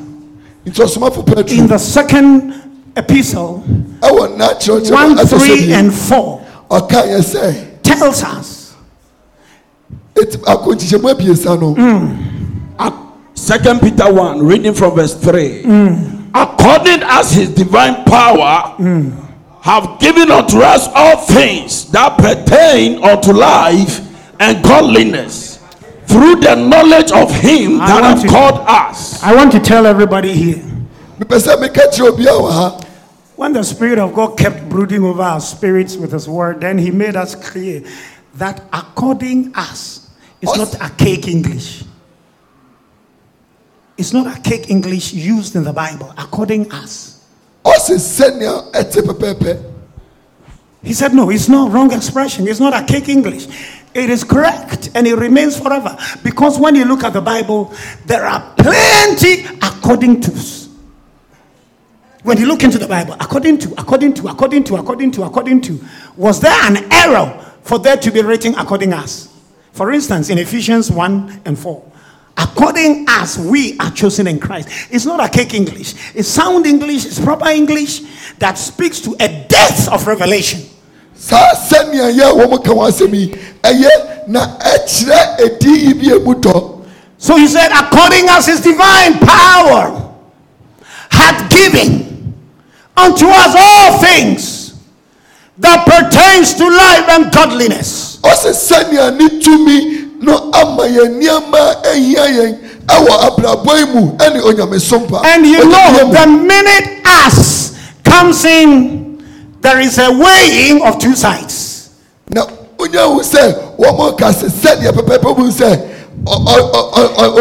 nti ɔsomafo in petro. the second epistle, ɛwɔ n'akyerɛkyerɛ 1, no ɛsɛ 3, sɛ and 4, ɔka yɛ sɛ tells us ɛti akɔnkyekyɛmu abiesa no mm. Second Peter 1, reading from verse 3. Mm. According as his divine power mm. have given unto us all things that pertain unto life and godliness through the knowledge of him I that want have to- called us. I want to tell everybody here mepɛ sɛ meka kyerɛ obi a wɔ ha when the Spirit of God kept brooding over our spirits with His word, then He made us clear that according us is not a cake English. It's not a cake English used in the Bible. According us. ɔse sɛnea ɛte pɛpɛɛpɛ He said, no, it's not wrong expression. It's not a cake English. It is correct and it remains forever. Because when you look at the Bible, there are plenty according to's. When you look into the Bible, according to, according to, according to, according to, according to, was there an error for there to be written according as? For instance, in Ephesians 1 and 4, according as we are chosen in Christ. It's not a cake English, it's sound English, it's proper English that speaks to a depth of revelation. saa sɛnea yɛ a wɔn ka wɔn asɛm yi ɛyɛ na ɛkyerɛ edi yi bi emu So he said, according as his divine power had given unto us all things that pertains to life and godliness. ɔse sɛnea ne tumi no ama yɛn nneɛma ehia yɛn ɛwɔ abrabɔ yi mu ɛne onyamesompa And you know, the minute us comes in, there is a weighing of two sides. na onyahu sɛ wɔn ka sɛ sɛdeɛ pɛpɛɛpɛ mu sɛ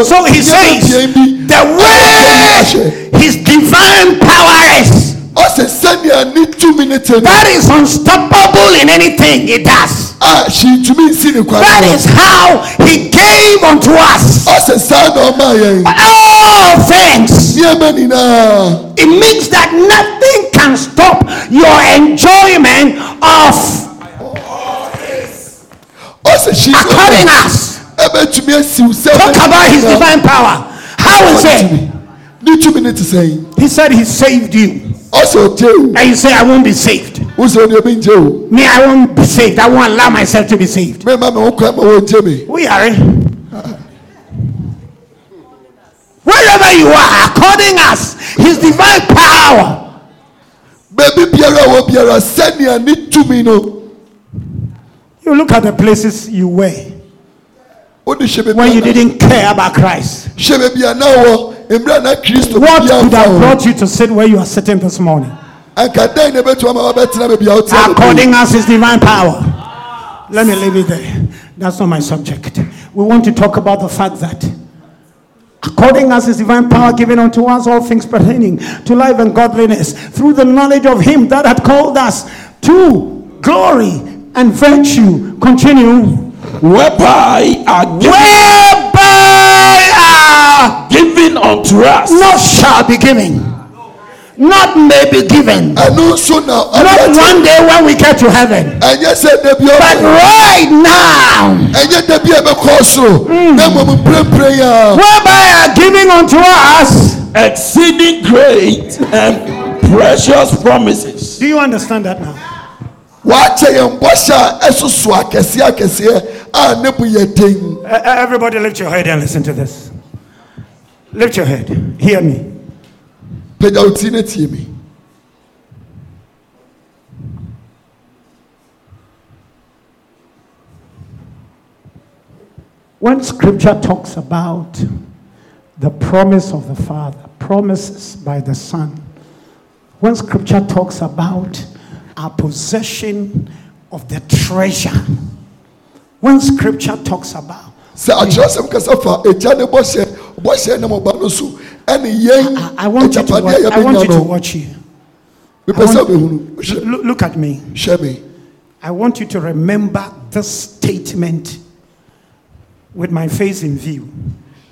So he says, the way his divine power is, ɔse sɛnea ne tumi ne te no that is unstoppable in anything it does. a hyi tumi nsi ne kwan That no how he gave unto us ɔse saa na ɔmaa yɛn all things. It means that nothing can stop your enjoyment of according us. ɛbɛtumi Talk about his divine power. How is it? ne tumi ne te He said he saved you. And you say, I won't be saved. o wosɛ ɔne ebi ngye o Me, I won't be saved. I won't allow myself to be saved. mɛma mi ho kwan ma wɔn ngye mi We are. Eh? Wherever you are, according us, his divine power. beebi biara wɔ biara sɛnea ne tumi no You look at the places you were. Wode hyɛ baabi when you didn't care about Christ? hyɛ baabi a na wɔ mmerɛ a na kristo What could have brought you to sit where you are sitting this morning? anka dɛn na ɛbɛtumi ama wabɛtena baabi a wote According as his divine power. Let me leave it there. That's not my subject. We want to talk about the fact that according as his divine power given unto us all things pertaining to life and godliness through the knowledge of him that had called us to glory and virtue continue whereby are given, whereby are given unto us. not shall be given not may be given. Ɛno nso na not one day when we get to heaven. Ɛnyɛ sɛ da bi but right. now ɛnyɛ da bi a ɛbɛkɔ soro na mmom mprempren a whereby are giving unto us. exceeding great and precious promises. Do you understand that now? Wɔakyɛ yɛn bɔhyɛ a ɛsoso akɛseɛ akɛseɛ a ne bo yɛ den everybody, lift your head and listen to this. Lift your head. Hear me. pagya wo ti no tie me When scripture talks about the promise of the Father, promises by the Son, when scripture talks about our possession of the treasure, when scripture talks about sɛ akyerɛsɛm kasa fa agya ne bɔhyɛ bɔhyɛ nam ɔba no so ɛne yɛn I, I want you to watch, agyapadeɛ a I want you to no watch here. mepɛ sɛ wobɛhunu Look, at me. hwɛ me I want you to remember this statement with my face in view.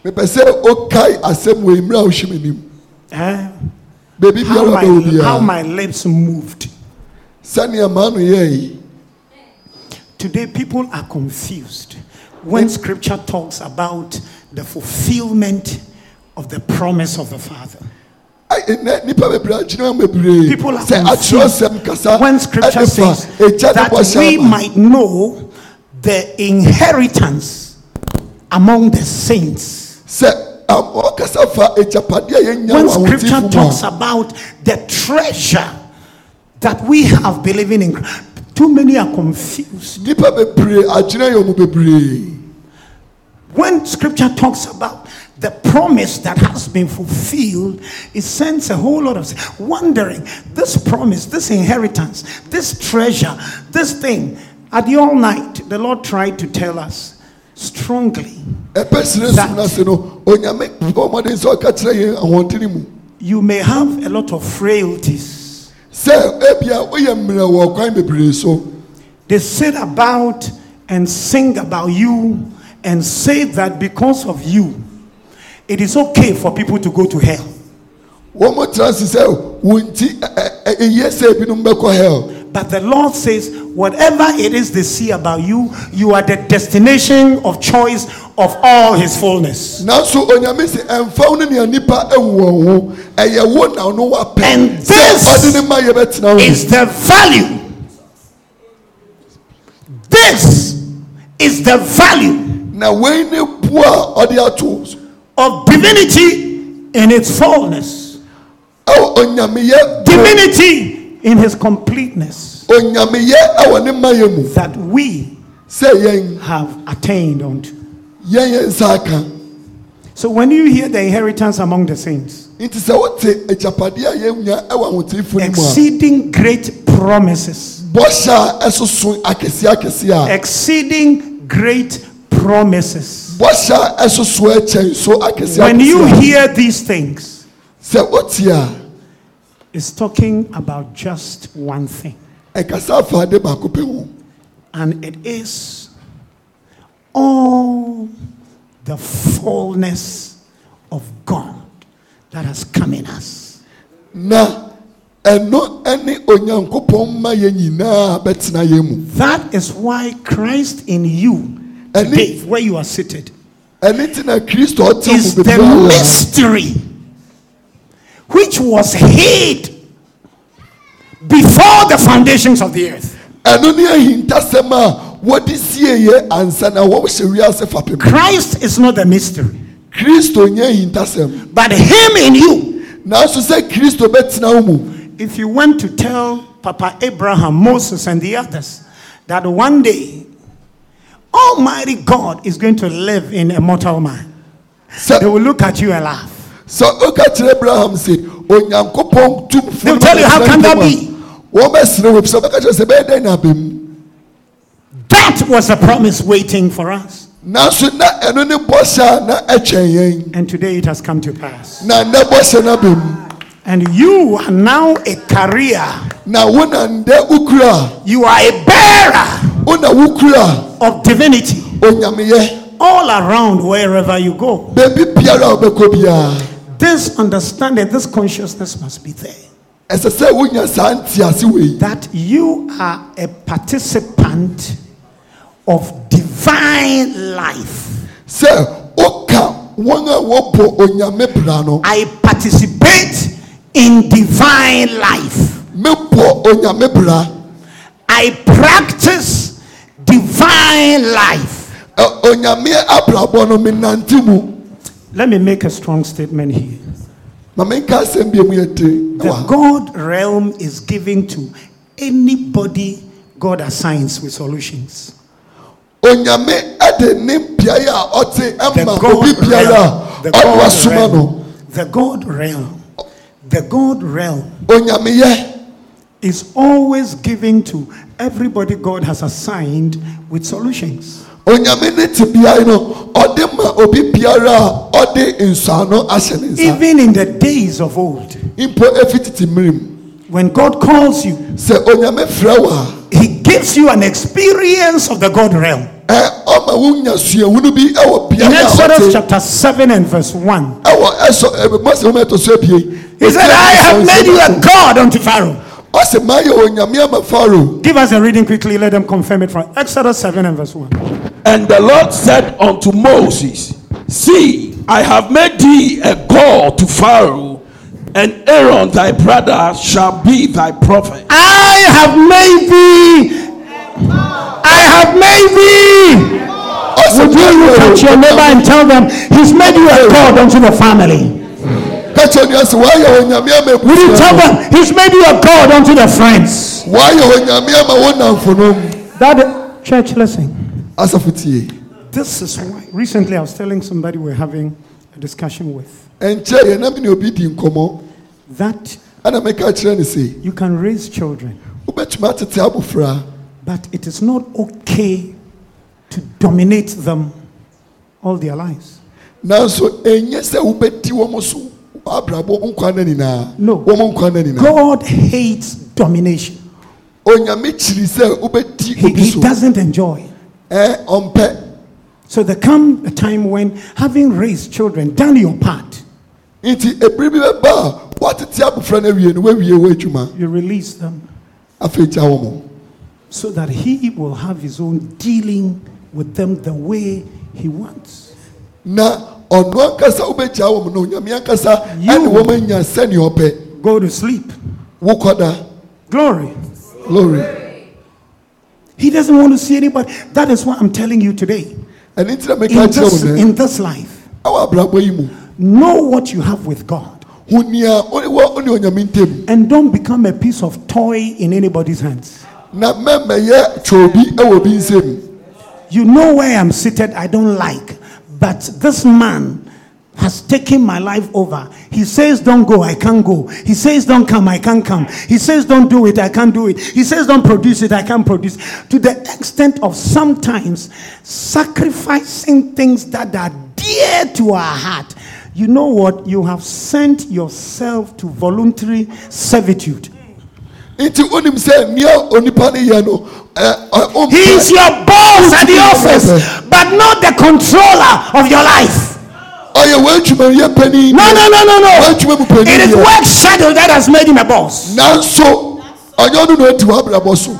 mepɛ sɛ wokae asɛm wɔ mmerɛ a wohwɛ m'anim Eh? baabi How, biara bɛwɔ my, how my lips moved. sɛnea maa no yɛe Today, people are confused when scripture talks about the fulfillment of the promise of the Father. Ai, ɛnɛ nnipa bebree agyina mu bebree People are sɛ akyerɛsɛm kasa confused when scripture says fa agya ne that we might know the inheritance among the saints. sɛ am- ɔkasa fa agyapadeɛ a yɛnya when scripture talks about the treasure that we have believing in too many are confused. Nnipa bebree agyina yɛ mu bebree. When scripture talks about the promise that has been fulfilled it sends a whole lot of wondering this promise this inheritance this treasure this thing at the all night the lord tried to tell us strongly That- sum no ase no onyame ɔmɔden sɛ ɔka kyerɛ yɛn ahoɔdene mu. you may have a lot of frailties They sit about and sing about you and say that because of you, it is okay for people to go to hell. Wɔn mo tena se sɛ wɔn ebinom bɛkɔ hell But the Lord says, whatever it is they see about you, you are the destination of choice of all His fullness. nanso onyame sɛ ɛnfa wo ne nea nipa ewu wɔn ho ɛyɛ wo na ɔno wapɛ And this ɔde ne ma yɛ bɛtena wo Is the value. This is the value na wei ne bu a ɔde ato so of divinity in its fullness, divinity in His completeness. onyameyɛ ɛwɔ ne ma yɛ mu that we have attained unto. yɛn yɛn nsa aka So when you hear the inheritance among the saints, nti sɛ wote agyapadeɛ a yɛnya ɛwɔ ahotifo no mu a exceeding great promises, bɔhyɛ a ɛsoso akɛseɛ akɛseɛ exceeding great promises. bɔhyɛ a ɛsoso ɛkyɛn so akɛseɛ When you hear these things, sɛ wote a it's talking about just one thing, ɛkasa afa ade baako pɛ ho and it is all the fullness of God that has come in us. na ɛno ɛne onyankopɔn ma yɛn nyinaa bɛtena yɛn mu. That is why Christ in you, today, where you are seated, ɛne ti na is the mystery which was hid before the foundations of the earth. ɛno ne ahintasɛm a wɔde sieɛ ansa na wɔhyɛ wiase fapem Christ is not the mystery, kristo nyɛ ahintasɛm but Him in you. nanso sɛ kristo bɛtena wo mu If you went to tell Papa Abraham, Moses, and the others that one day Almighty God is going to live in a mortal man. so, They will look at you and laugh. So, kyerɛ abraham tumfo They'll tell you, "How can that be?" wɔn bɛsere wɔ sɛ ɔbɛka kyerɛ sɛ bɛyɛ dɛn na mu That was a promise waiting for us. nanso na ɛno ne bɔhyɛ a na ɛtwɛn yɛn And today it has come to pass. na nnɛ bɔhyɛ no aba mu And you are now a carrier. na wo na ndɛ wokura You are a bearer a wo na of divinity all around wherever you go. Baabi biara a wobɛkɔ biara This understanding, this consciousness must be there. ɛsɛ sɛ wonya saa ntease wei That you are a participant of divine life. sɛ woka wɔn a wɔbɔ onyame bra I participate in divine life. mebɔ onyame bra I practice divine life. Let me make a strong statement here. ma menka asɛm bia mu yɛtiri The God realm is given to anybody God assigns with solutions. onyame ɛde ne beaeɛ a ɔte The God realm. The God realm. The God realm. The God realm is always given to everybody God has assigned with solutions. Onyame ne te no ɔde ma obi biara a ɔde nsɔano ahyɛ ne nsa. Even in the days of old, mpo efi tete mmirim. when God calls you, sɛ onyame frɛ wo a He gives you an experience of the God realm. ɛ ɔma wonya suahunu bi ɛwɔ In Exodus chapter 7 and verse 1, ɛwɔ ɛsɔ ɛ mose wɔn ɛtɔ so abie He said, I have made you a God unto Pharaoh. Ɔsɛ maa yɛ onyame ama faro Give us a reading quickly, let them confirm it from Exodus 7 and verse 1. And the Lord said unto Moses, See, I have made thee a God to Pharaoh, and Aaron thy brother shall be thy prophet. I have made thee. I have made thee. Would you look at your neighbor and tell them, He's made you a God unto the family? Kakyɛ nua sɛ wayɛ onyame ama Would you tell them, He's made you a God unto the friends? wayɛ onyame ama wo namfonom That church, listen. This is why. Recently, I was telling somebody we're having a discussion with ɛnkyɛ yɛ nam ne obi di nkɔmmɔ that ɛna meka kyerɛ ne sɛ you can raise children, wobɛtumi atete abofra but it is not okay to dominate them all their lives. nanso ɛnyɛ sɛ wobɛdi wɔn so abrabɔ nkwa no nyinaa No. wɔn nkwa no nyinaa God hates domination. onyame kyiri sɛ wobɛdi He, he doesn't enjoy. Eh, ɛ So there come a time when, having raised children, done your part, nti ebiri bi bɛba a watete abofra no awie no wawie wɔ adwuma you release them so that he will have his own dealing with them the way he wants. Ɔno ankasa wobɛgya wɔn no onyame ankasa ɛne wɔn anya sɛnea ɔpɛ Go to sleep. wokɔda Glory. glory He doesn't want to see anybody. That is what I'm telling you today. ɛne nti na meka In this, in this life, ɛwɔ abrabɔ yi mu know what you have with God ho nea wɔ ɔne onyame ntam and don't become a piece of toy in anybody's hands. na mɛmɛyɛ twɛobi ɛwɔ obi nsam You know where I'm seated, I don't like, but this man has taken my life over. He says, Don't go, I can't go. He says, Don't come, I can't come. He says, Don't do it, I can't do it. He says, Don't produce it, I can't produce. To the extent of sometimes sacrificing things that are dear to our heart. You know what? You have sent yourself to voluntary servitude. Nti wonim sɛ nea onipa no yɛ no ɛ, ɛ, ɔmpɛ- He is your boss at the office, but not the controller of your life. ɔyɛ w'adwumayɛ panin No, no, no, no, no. w'adwuma mu panin It is work schedule that has made him a boss. nanso ɔnyɛ ɔno na ɔti w'abrabɔ so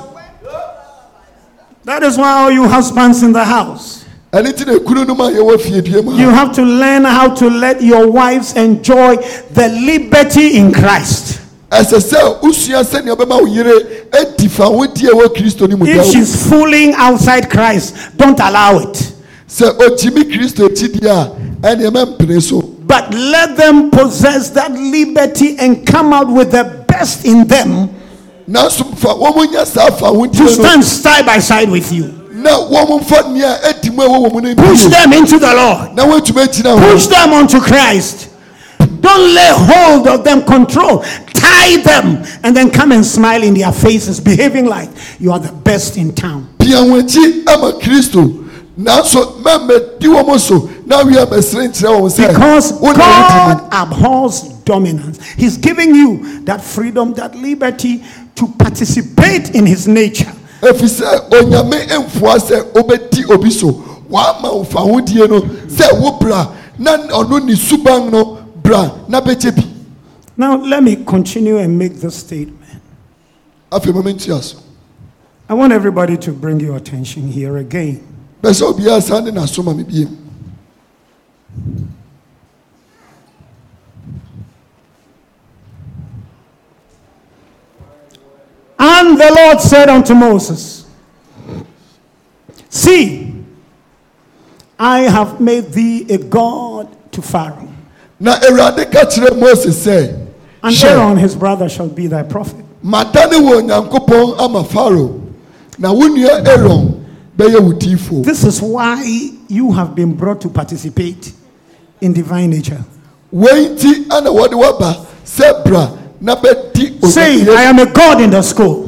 That is why all you husbands in the house, ɛne nti na ekunu no ma yɛwɔ fiedue you have to learn how to let your wives enjoy the liberty in Christ. Ɛsɛ sɛ wosua sɛnea ɔbɛma wo yere adi fa wodi a ɛwɔ kristo no mu If da she's fooling outside Christ, don't allow it. sɛ ogyimi kristo akyi deɛ a ɛneɛ mɛmpene so But let them possess that liberty and come out with the best in them nanso fa wɔn mo nya saa fa to wodie no stand side by side with you. na wɔn mfa nea edi mu a ɛwɔ wɔn mu no Push them into the Lord. na wɔntumi agyina Push hɔ them onto Christ. Don't lay hold of them, control, tie them, and then come and smile in their faces, behaving like you are the best in town. pia wɔn akyi ama kristo nanso mɛmɛ di wɔn so na awia mɛsiri nkyerɛ wɔn sɛ Because wo na wɔdi mu God abhors dominance. He's giving you that freedom, that liberty to participate in His nature. efisɛ onyame mfoa sɛ obɛdi obi so ofa ahodie no sɛ wo bra na ɔno suban no bra na bɛgye bi Now, let me continue and make this statement. afei mɛmɛ ntua so I want everybody to bring your attention here again. bɛsɛ obiara san de n'aso ma me biem And the Lord said unto Moses, See, I have made thee a God to Pharaoh, na awurade ka kyerɛ mose sɛ and Aaron his brother shall be thy prophet. madane wɔ onyankopɔn ama faro na wo nua aaron bɛyɛ wo diifo This is why you have been brought to participate in divine nature. wei nti ana wɔde waba sɛ bra na bɛdi Say, I am a God in the school.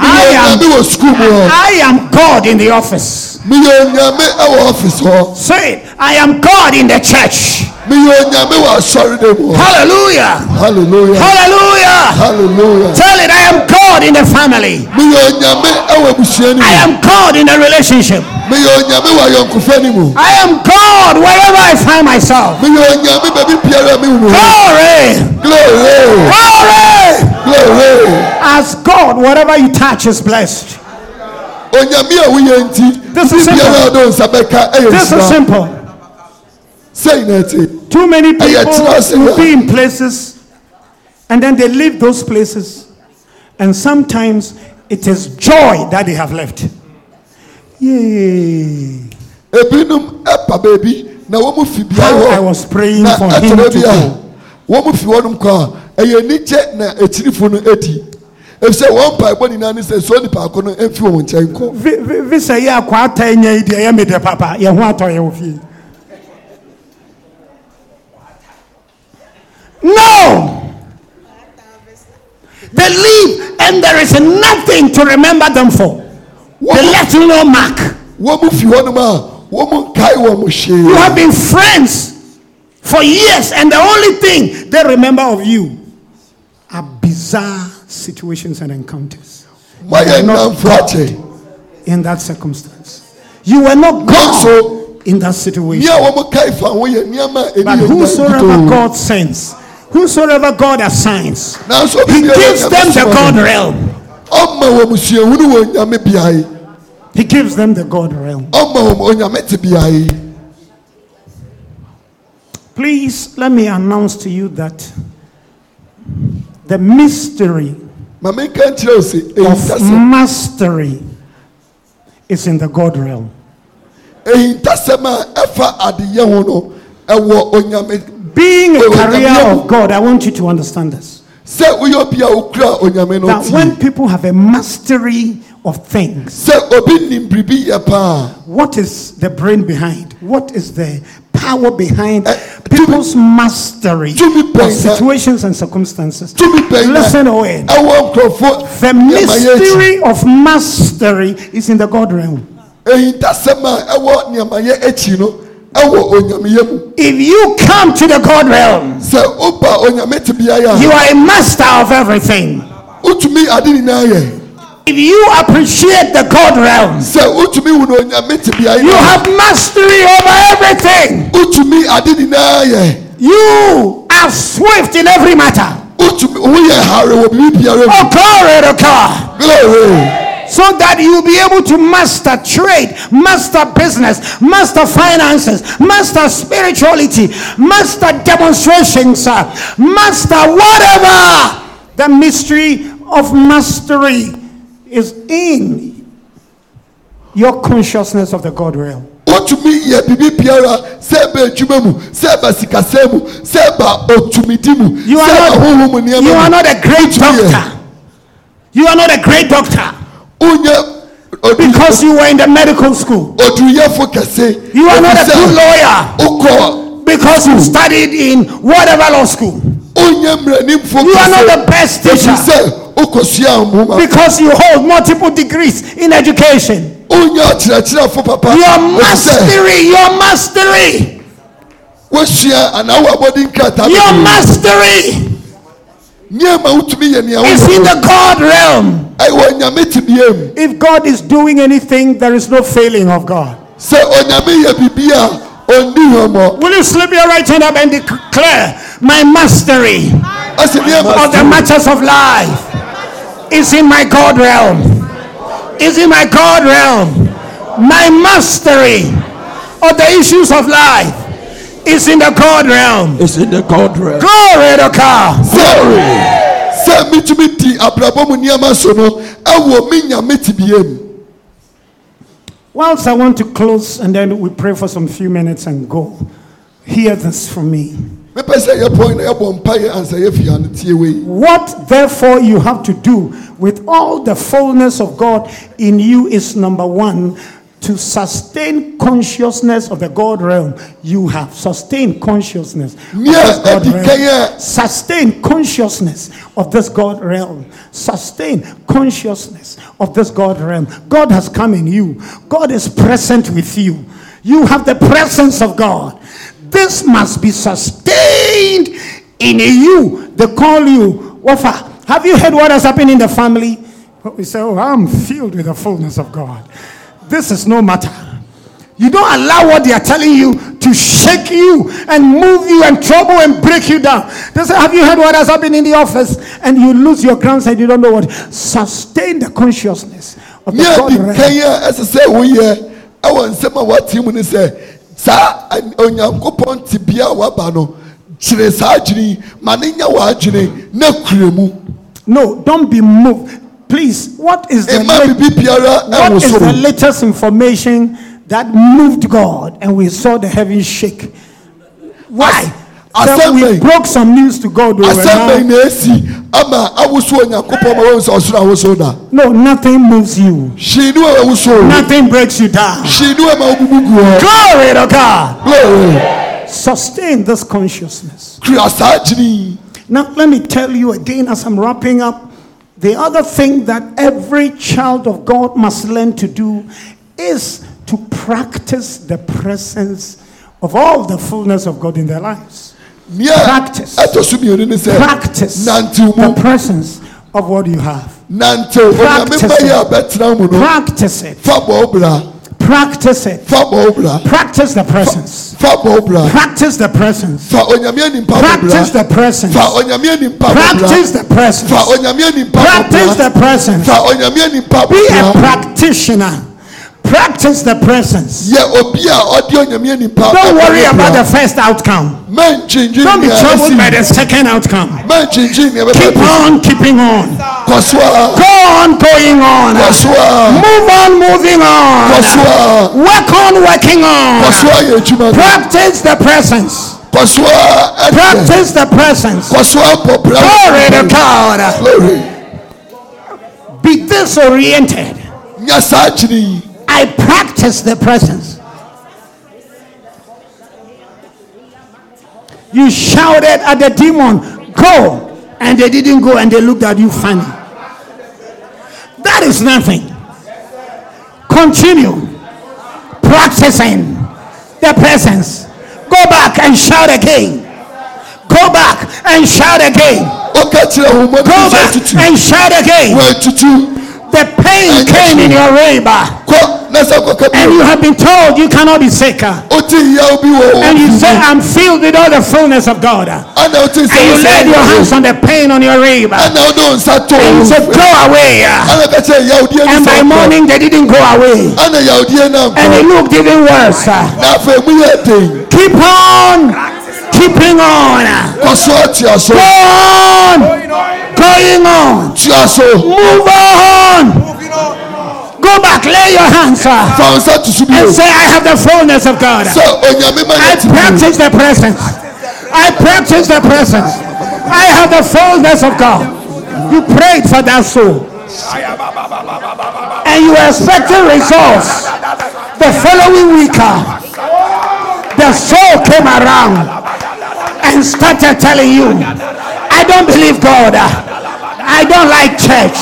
I am, onyame wɔ sukuu mu hɔ I am God in the office. meyɛ onyame ɛwɔ ɔfis hɔ Say, I am God in the church. meyɛ onyame wɔ asɔredan mu hɔ Hallelujah. hallelujah Hallelujah. hallelujah Tell it, I am God in the family. meyɛ onyame ɛwɔ abusua no I am God in the relationship. meyɛ onyame wɔ ayɔnkofa no mu I am God wherever I find myself. meyɛ onyame baabi biara a me wu hɔ Glory. glory Glory. As God, whatever you touch is blessed. onyame a woyɛ nti This is simple. ɔde nsa bɛka ɛyɛ This is simple. Too many people will be in places and then they leave those places, and sometimes it is joy that they have left. Yay. ebinom ɛpa baabi na wɔn mu fi bia How I was praying for him to go. Wɔn mu fi hɔnom kɔ a ɛyɛ anigye na akyirifo no adi efisɛ wɔn mpaebɔ nyinaa ne sɛ so nipa ako no mfi wɔn nkyɛn kɔ Vi- vi- Visa yi akɔ ata nya yi deɛ ɛyɛ me dɛ papa yɛn ho atɔ yɛn wɔ fie. No! They leave and there is nothing to remember them for. They left no mark. wɔn mu fi hɔnom a wɔn mu nkae wɔn You have been friends for years, and the only thing they remember of you bizarre situations and encounters. Why You were not God in that circumstance. You were not God Nanso, in that situation. nea wɔn kae fa ho yɛ nneɛma a But whosoever God sends, whosoever God assigns, He gives them the God realm. ɔma wɔn suahunu wɔ nyame beae He gives them the God realm. ɔma wɔn onyame te beae Please let me announce to you that the mystery ma menka nkyerɛ wo sɛ of ehintasɛm mastery is in the God realm. ehintasɛm a ɛfa adeyɛ ho no ɛwɔ onyame Being a Wait, wait, carrier Gabriel. of God, I want you to understand this. sɛ woyɛ obi a wokura onyame no That tie when people have a mastery of things, sɛ obi nim biribi yɛ paa what is the brain behind? What is the power behind Eh, people's mastery of situations and circumstances? tumi bɛn na Listen, nkurɔfoɔ The mystery of mastery is in the God realm. ehintasɛm a ɛwɔ nneɛma yɛ akyi no ɛwɔ onyameyɛ mu If you come to the God realm, sɛ woba onyame te beaeɛ you are a master of everything. If you appreciate the God realm, sɛ wotumi wu no onyame te beaeɛ you have mastery over everything. wotumi ade nyinaa yɛ You are swift in every matter. wotumi woyɛ hare wɔ biribi biara mu Oh, glory to God. glory So that you'll be able to master trade, master business, master finances, master spirituality, master demonstrations, master whatever. The mystery of mastery is in your consciousness of the God realm. wotumi yɛ biribi biara sɛ ɛba adwuma mu sɛ ɛba sikasɛm mu sɛ ɛba otumidi mu You sɛ are mu not, nneɛma you are not a great doctor. You are not a great doctor. because you were in the medical school. You are not a good lawyer because you studied in whatever law school. You are not the best teacher sɛ wokɔsua nhoma because you hold multiple degrees in education. wonyɛ ɔkyerɛkyerɛfo papa Your mastery, your mastery, woasua anaa woabɔde nkrataa your mastery nneɛma wotumi yɛ nea is in the God realm. ɛwɔ onyame tebeam If God is doing anything, there is no failing of God. sɛ onyame yɛ biribi a ɔndi hɔmmɔ Will you slip your right hand up and declare, My mastery of the matters of life is in my God realm? Is in my God realm. My mastery of the issues of life is in the God realm. It's in the God realm. Glory to God. sɛ sɛ metumi di abrabɔ mu nneɛma so no ɛwɔ me nyame tebeam Whilst I want to close and then we pray for some few minutes and go, hear this from me. Mepɛ sɛ yɛpɔn na yɛbɔ mpaeɛ ansa yɛfia no tie wei What therefore you have to do with all the fullness of God in you is number one, to sustain consciousness of the God realm you have. sustained consciousness. Of nea this God adi realm. kan a Sustain consciousness of this God realm. Sustain consciousness of this God realm. God has come in you. God is present with you. You have the presence of God. This must be sustained in you. They call you Wafa. Have you heard what has happened in the family? We say, Oh, I'm filled with the fullness of God. This is no matter. You don't allow what they are telling you to shake you and move you and trouble and break you down. They say, Have you heard what has happened in the office? And you lose your grounds and you don't know what. Sustain the consciousness of the nea God adi realm. kan a ɛsɛ sɛ woyɛ ɛwɔ nsɛm a woate mu no sɛ saa an- onyankopɔn tebea a waba no kyerɛ saa adwene ma ne nya w'adwene na kure mu No, don't be moved. Please, what is the ɛma lat- biribi biara what ɛwo is the soro latest information that moved God and we saw the heavens shake? Why? As- That we broke some news to God. were asɛm now- na esi ama awoso onyankopɔn ma wɔn sɛ ɔsoro awoso da No, nothing moves you. wa awoso Nothing breaks you down. hyii ne wa ma wobubu gu hɔ Glory to God. glory Sustain this consciousness. kura saa adwene Now, let me tell you again as I'm wrapping up the other thing that every child of God must learn to do is to practice the presence of all the fullness of God in their lives. Practice. ɛtɔ so mmienu ne sɛ Practice the presence of what you have. Practice mma yi a it. bɛtena mu no Practice it. fa bɔ bra Practice it. fa bɔ bra Practice the presence. fa bɔ bra Practice the presence. fa onyame animpa bɔ Practice the presence. fa onyame animpa bɔ Practice the presence. fa onyame animpa bɔ Practice the presence. fa onyame animpa Be a practitioner. Practice the presence. yɛ obi a ɔde onyame Don't worry about the first outcome. Don't be troubled by the second outcome. Keep on keeping on. kɔ so a Go on going on. kɔ so a Move on moving on. Work on working on. Practice the presence. Practice the presence. kɔ so a bɔ bra Glory to God. Be disoriented. Nya saa adwene yi I practice the presence. You shouted at the demon, Go! And they didn't go and they looked at you funny. That is nothing. Continue practicing the presence. Go back and shout again. Go back and shout again. ɔka kyerɛ wo mmɔde Go back and shout again. Wɔatutu The pain came in your labor. kɔ na sɛ kɔka And you have been told you cannot be sick. And wote yaw bi wɔ wo you say, I'm filled with all the fullness of God. And ana wote you wo laid your hands on the pain on your rib. And ana wode wo nsa to you wo said, fi Go away. ana ka kyerɛ yawdeɛ And no by sɛ morning they didn't go away. ana yawdeɛ no And it ankɔ looked even worse. na afei mu yɛ den Keep on keeping on. kɔ so Go on. Going on. tua Move on. Go back. Lay your hands. fa wo nsa to so bio And say, I have the fullness of God. sɛ onyame ma I yɛ te bio practice the presence. I practice the presence. I have the fullness of God. You prayed for that soul. And you were expecting results, the following week, uh, the soul came around and started telling you, I don't believe God. I don't like church.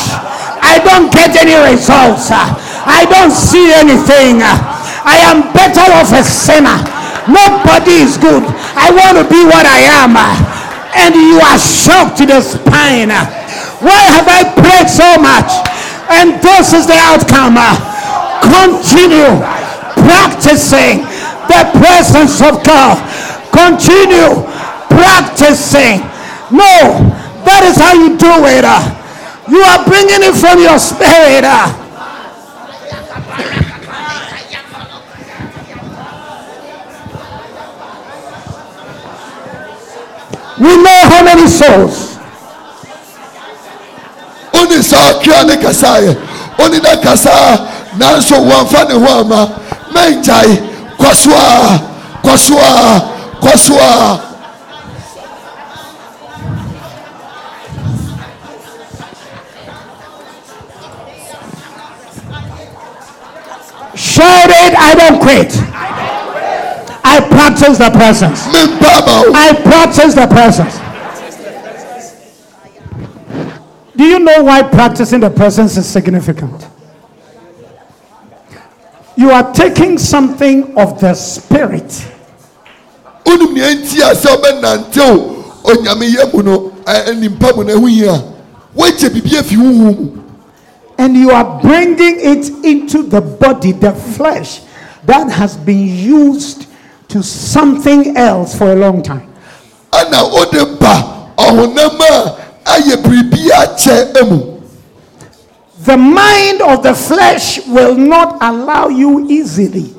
I don't get any results. I don't see anything. I am better off a sinner. Nobody is good. I want to be what I am. And you are shocked to the spine. Why have I prayed so much? And this is the outcome. Continue practicing the presence of God. Continue practicing. No, that is how you do it. uh. You are bringing it from your spirit. uh. We know how many souls. wone saa kra ne kasaeɛ wone da kasaa nanso wɔmfa ne ho ama mɛngyae kɔ so a kɔ so a kɔ so a Shout it, I don't quit. I practice the presence. mempa ma wo I practice the presence. Do you know why practicing the presence is significant? You are taking something of the spirit and you are bringing it into the body, the flesh that has been used to something else for a long time. ana wode ba ɔhonam a ayɛ biribi akyɛ mu The mind of the flesh will not allow you easily.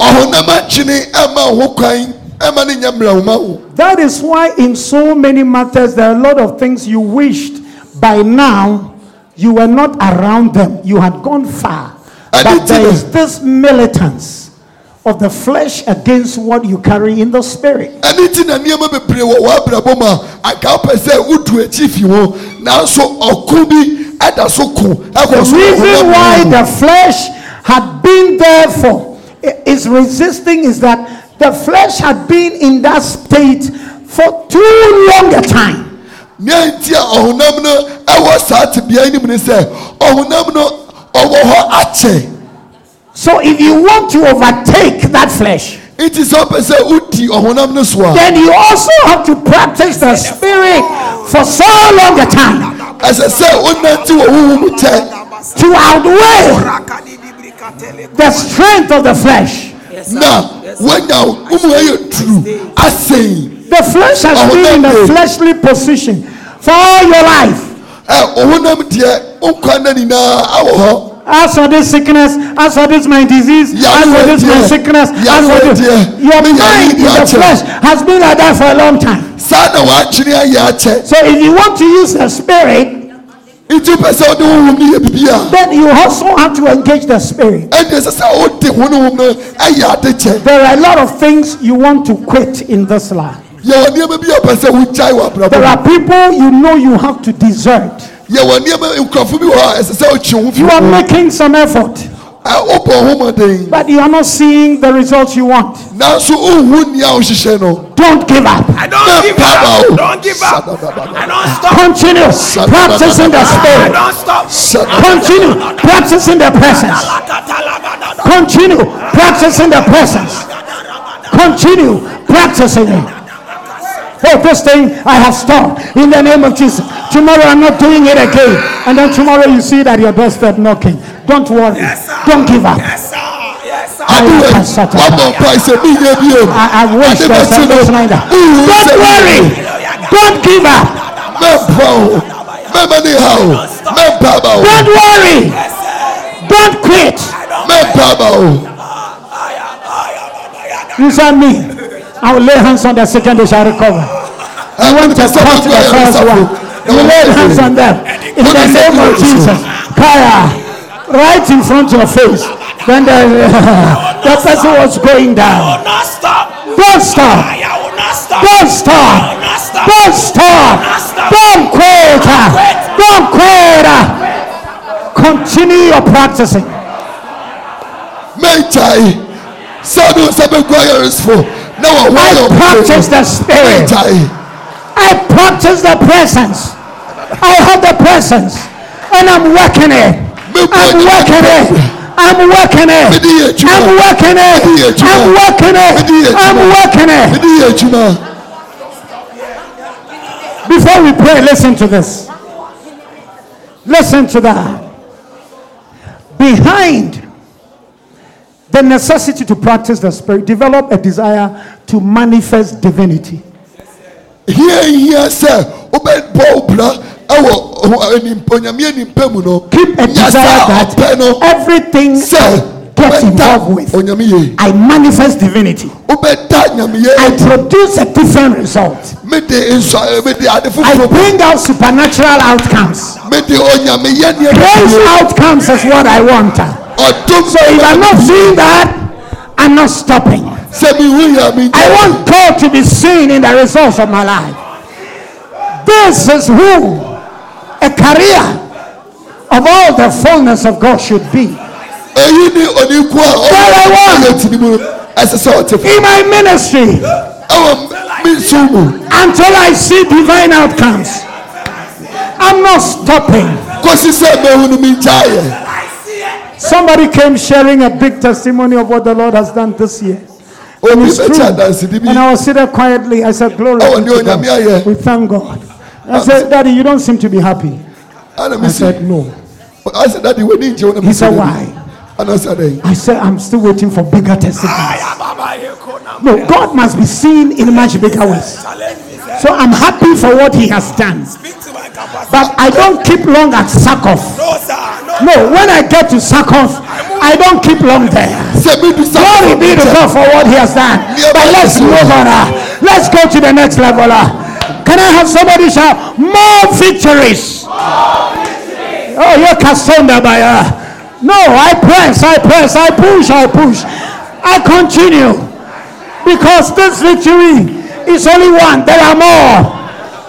ɔhonam akyene ama wo ho kwan ama ne nyɛ mmerɛwoma wo That is why, in so many matters, there are a lot of things you wished by now you were not around them. You had gone far. I But there this militance of the flesh against what you carry in the spirit. ɛne nti na nneɛma bebree wɔ w'abrabɔ mu a anka wopɛ sɛ wodu akyi fi ho nanso ɔko bi ɛda so ko ɛkɔ The so reason why the flesh had been there for is resisting is that the flesh had been in that state for too long a time. Nea nti a ɔhonam no ɛwɔ saa tebea anim ne sɛ ɔhonam no ɔwɔ hɔ akyɛ. So if you want to overtake that flesh, nti sɛ wopɛ sɛ wodi ɔhonam no so a then you also have to practice the spirit for so long a time. ɛsɛ sɛ wonante wɔ mu kyɛ to outweigh the strength of the flesh. na woanya wo mu ayɛ turu asɛn The flesh has been in a fleshly position for all your life. ɛ ɔhonam deɛ nkwa na nyinaa awɔ hɔ As for this sickness, as for this my disease, as for this my sickness, as for this, your mind in the flesh has been like that for a long time. saa na wɔakyene ayɛ akyɛ So if you want to use the spirit, nti wopɛ sɛ wode honhom no yɛ biribi a then you also have to engage the spirit. ɛndeɛ sɛ sɛ wode honhom no ayɛ ade kyɛ There are a lot of things you want to quit in this life. Yɛwɔ nneɛma bi a wopɛ sɛ wogyae wɔ abrabɔ There are people you know you have to desert. yɛwɔ nneɛma nkurɔfo bi wɔ hɔ a ɛsɛ sɛ wotwe ho fi You are making some effort, Ɛ, wobɔ ho mmɔden but you are not seeing the results you want. nanso wonhu nea wohyehyɛ no Don't give up. I don't give Mɛmpa up. Don't give up. I don't stop. Continue practicing the I spirit. don't stop. Continue practicing the presence. Continue practicing the presence. Continue practicing it. Oh, this thing I have stopped in the name of Jesus. Tomorrow I'm not doing it again. And then tomorrow you see that your doorstep knocking. Don't worry. Don't give up. Yes, sir. Yes, sir. adeɛ can settle wabɔ mpae sɛ menyɛ bio I, I wish Ade there's bɛkye something like that. Don't worry. Don't give up. mɛmpa wo mɛma ne ha wo mɛmpa Don't worry. Don't quit. mɛmpa ba You said me. I will lay hands on the sick and they shall recover. You want to cut the first one. You lay hands on them. In the name of Jesus. Kaya. Right in front of your face. Then the, [laughs] the person was going down. will not stop. Don't stop. I will not stop. Don't stop. I will not stop. Don't stop. Don't quit. Don't quit. Continue your practicing. mɛngyae sɛ ɔde nsa bɛgu ayaresfo na wɔhɔ I practice the spirit. I practice the presence. I have the presence. And I'm working it. I'm working it. I'm working it. I'm working it. I'm working it. I'm working it. mede yɛ adwuma Before we pray, listen to this. Listen to that. Behind the necessity to practice the spirit, develop a desire to manifest divinity. hia hia sɛ wobɛbɔ wo bra ɛwɔ ho- anim- onyame animpa mu no Keep a desire that everything sɛ I get involved with, I manifest divinity. wobɛda nyame yie I produce a different result. mede nsɔ mede ade I bring out supernatural outcomes. mede onyame yɛ Praise outcomes is what I want. So if I'm not seeing that, I'm not stopping. sɛ mehu yɛ me I want God to be seen in the results of my life. This is who a career of all the fullness of God should be. eyi ni oniku a That I want. ɔyɛ tini mu ɛsɛ sɛ ɔte fo In my ministry, ɛwɔ me nso mu until I see divine outcomes, I'm not stopping. kɔsi sɛ mehu no mengyaa yɛ Somebody came sharing a big testimony of what the Lord has done this year. obi It's true. bɛkyɛ adansedi bi And I was sitting quietly. I said, Glory Oh, be ndio to God. We thank God. I said, Daddy, you don't seem to be happy. I said, No. asɛ dade w'ani ngye wo na He said, mesɛ Why? ana sɛ dɛn I said, I'm still waiting for bigger testimonies. No, God must be seen in much bigger ways. So I'm happy for what He has done. But I don't keep long at Sakov. No, when I get to Sakov, I don't keep long there. sɛ medu sa Glory be to God for what He has done. But let's move on. uh, Let's go to the next level. uh. Can I have somebody shout more victories? Oh, you're Castonda by uh, No, I press, I press, I push, I push. I continue. Because this victory is only one. There are more.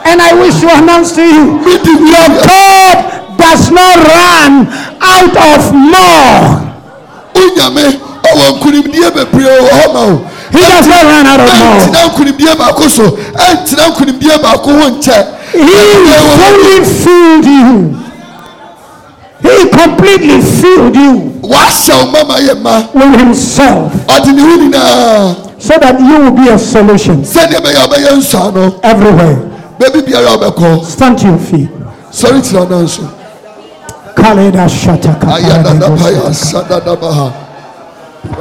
And I wish to announce to you your God does not run out of more. wonyame ɔwɔ nkonimdie bebree wɔ hɔ ma wo He does not run out of more. ɛntina nkonimdie baako so ɛntina nkonimdie baako ho nkyɛ He fully filled you. He completely filled you. Wahyɛ wo ma ma yɛ ma. With himself. Ɔde ne ho nyinaa so that you will be a solution. Sɛdeɛ bɛyɛ a wobɛyɛ nsua no everywhere. Baabi biara wobɛkɔ Stand to your feet. sɔre wo nanso Kaleda shata kapara ayadadapaya negosata. sadadabaha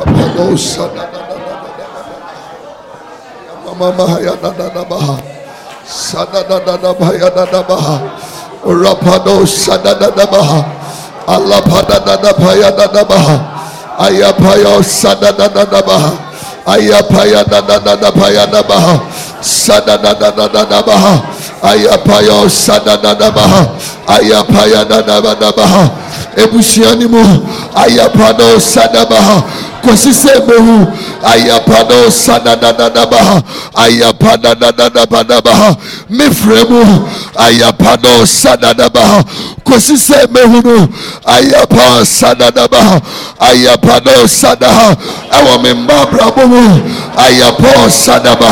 rapado sadadadadabaha sadadadadabaha rapado sadadadabaha alapadadadapayadadabaha ayapaya sadadadadabaha ayapaya dadadadapayadabaha sadadadadadabaha ayapayo sadadadabaha ayapaya dadabadabaha ebusua ni mu ayapado sadabaha. Kòsi sẹ́gbẹ̀hu ayapada ọ̀sánadadadaba ayapadadadadaba mẹ́fìrẹ́mu ayapada ọ̀sánadaba kòsi sẹ́gbẹ̀hu no ayapa ọ̀sánadaba ayapada ọ̀sánadaba ẹ̀wọ̀n mi mbà abrabomu ayapa ọ̀sánadaba.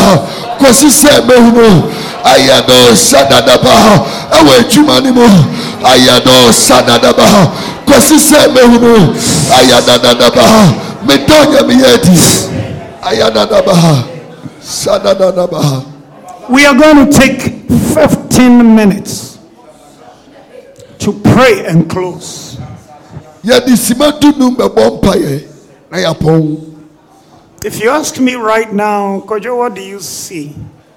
Kòsi sẹ mehu no ayado sadadabaha ɛwɔ adwuma ni mu ayado sadadabaha kòsi sẹ mehu no ayadadadabaha medɔ nyame yɛ adi ayadadabaha sadadadabaha We are going to take 15 minutes to pray and close. yɛde sima dunum bɛbɔ mpaeɛ na yɛapɔn If you ask me right now, Kojo, what do you see?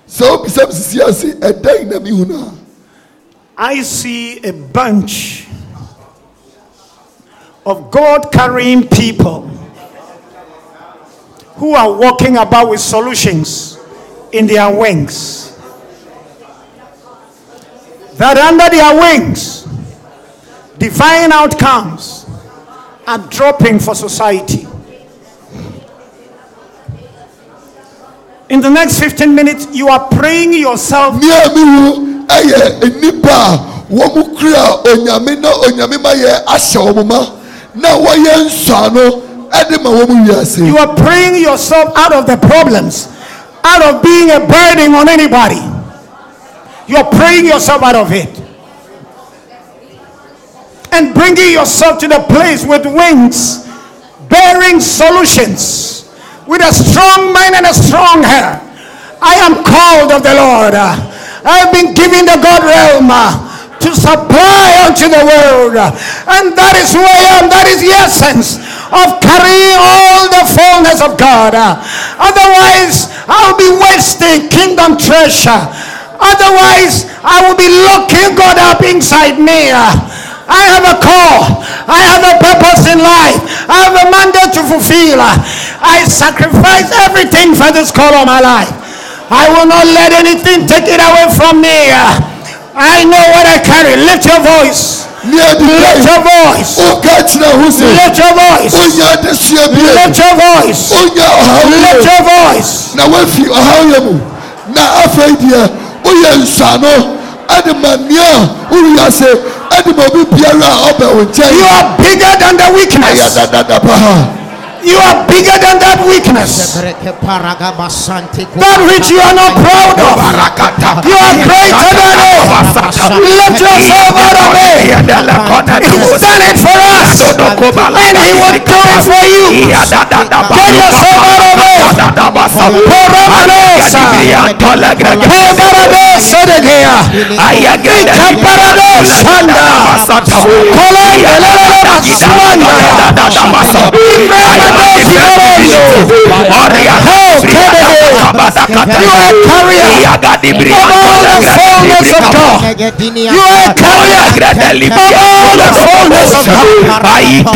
sɛ wobisa me sisi ase ɛdɛn na mehu no a I see a bunch of God carrying people who are walking about with solutions in their wings. That under their wings, divine outcomes are dropping for society. In the next 15 minutes, you are praying yourself nea mehu ɛyɛ nnipa a wɔn kura onyame na onyame ma yɛ ahyɛ wɔn ma na wɔyɛ nsɔano ɛde ma wɔn wiase You are praying yourself out of the problems, out of being a burden on anybody. You're praying yourself out of it. And bringing yourself to the place with wings, bearing solutions, with a strong mind and a strong heart. I am called of the Lord. I've been given the God realm uh, to supply unto the world. And that is who I am. That is the essence of carrying all the fullness of God. Otherwise, I'll be wasting kingdom treasure. Otherwise, I will be locking God up inside me. I have a call. I have a purpose in life. I have a mandate to fulfill. I sacrifice everything for this call of my life. I will not let anything take it away from me. I know what I carry. Lift your voice. ɛdi Lift your voice. o ka kyerɛ ho sɛ Lift your voice. o nya adesua Lift your voice. o nya ɔhaw Lift your voice. na wafi ɔhaw yɛ mu na afei deɛ o yɛ nsano ɛde ma nea o wiase ɛde ma obi biara a ɔbɛ o You nkyɛn are bigger than the ɛyɛ weakness. dadada pa You are bigger than that weakness. That which you are not proud of. You are greater than it. Lift yourself out of it. He's done it for us. And he will do it for you. Get yourself out of it. Poramanos. Kebarados Sedegea. Ikaparados Shanda. Kolangelele You are a carrier of all the fullness of God. You are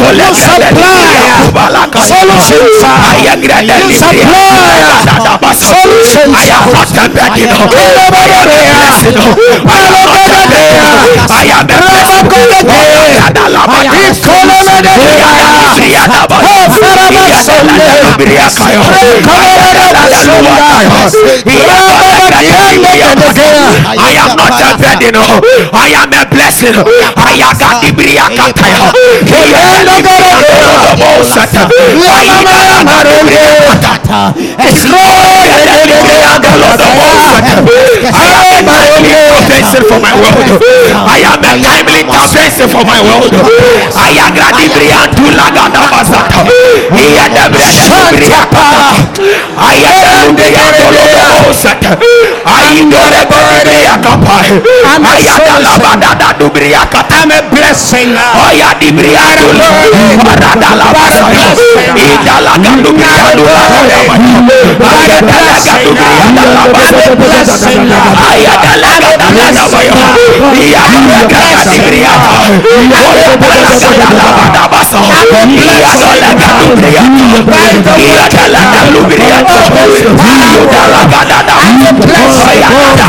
a carrier of all the fullness of God. You supply solutions. You supply solutions. I am not a burden, oh. I am a blessing. I am got the briakataya. I am a timely intervention for my world. I am a timely intervention for my world. I am got the briantula basata. He had the briakata. I am the briakata. I am the briakata. I am the labada du briakata.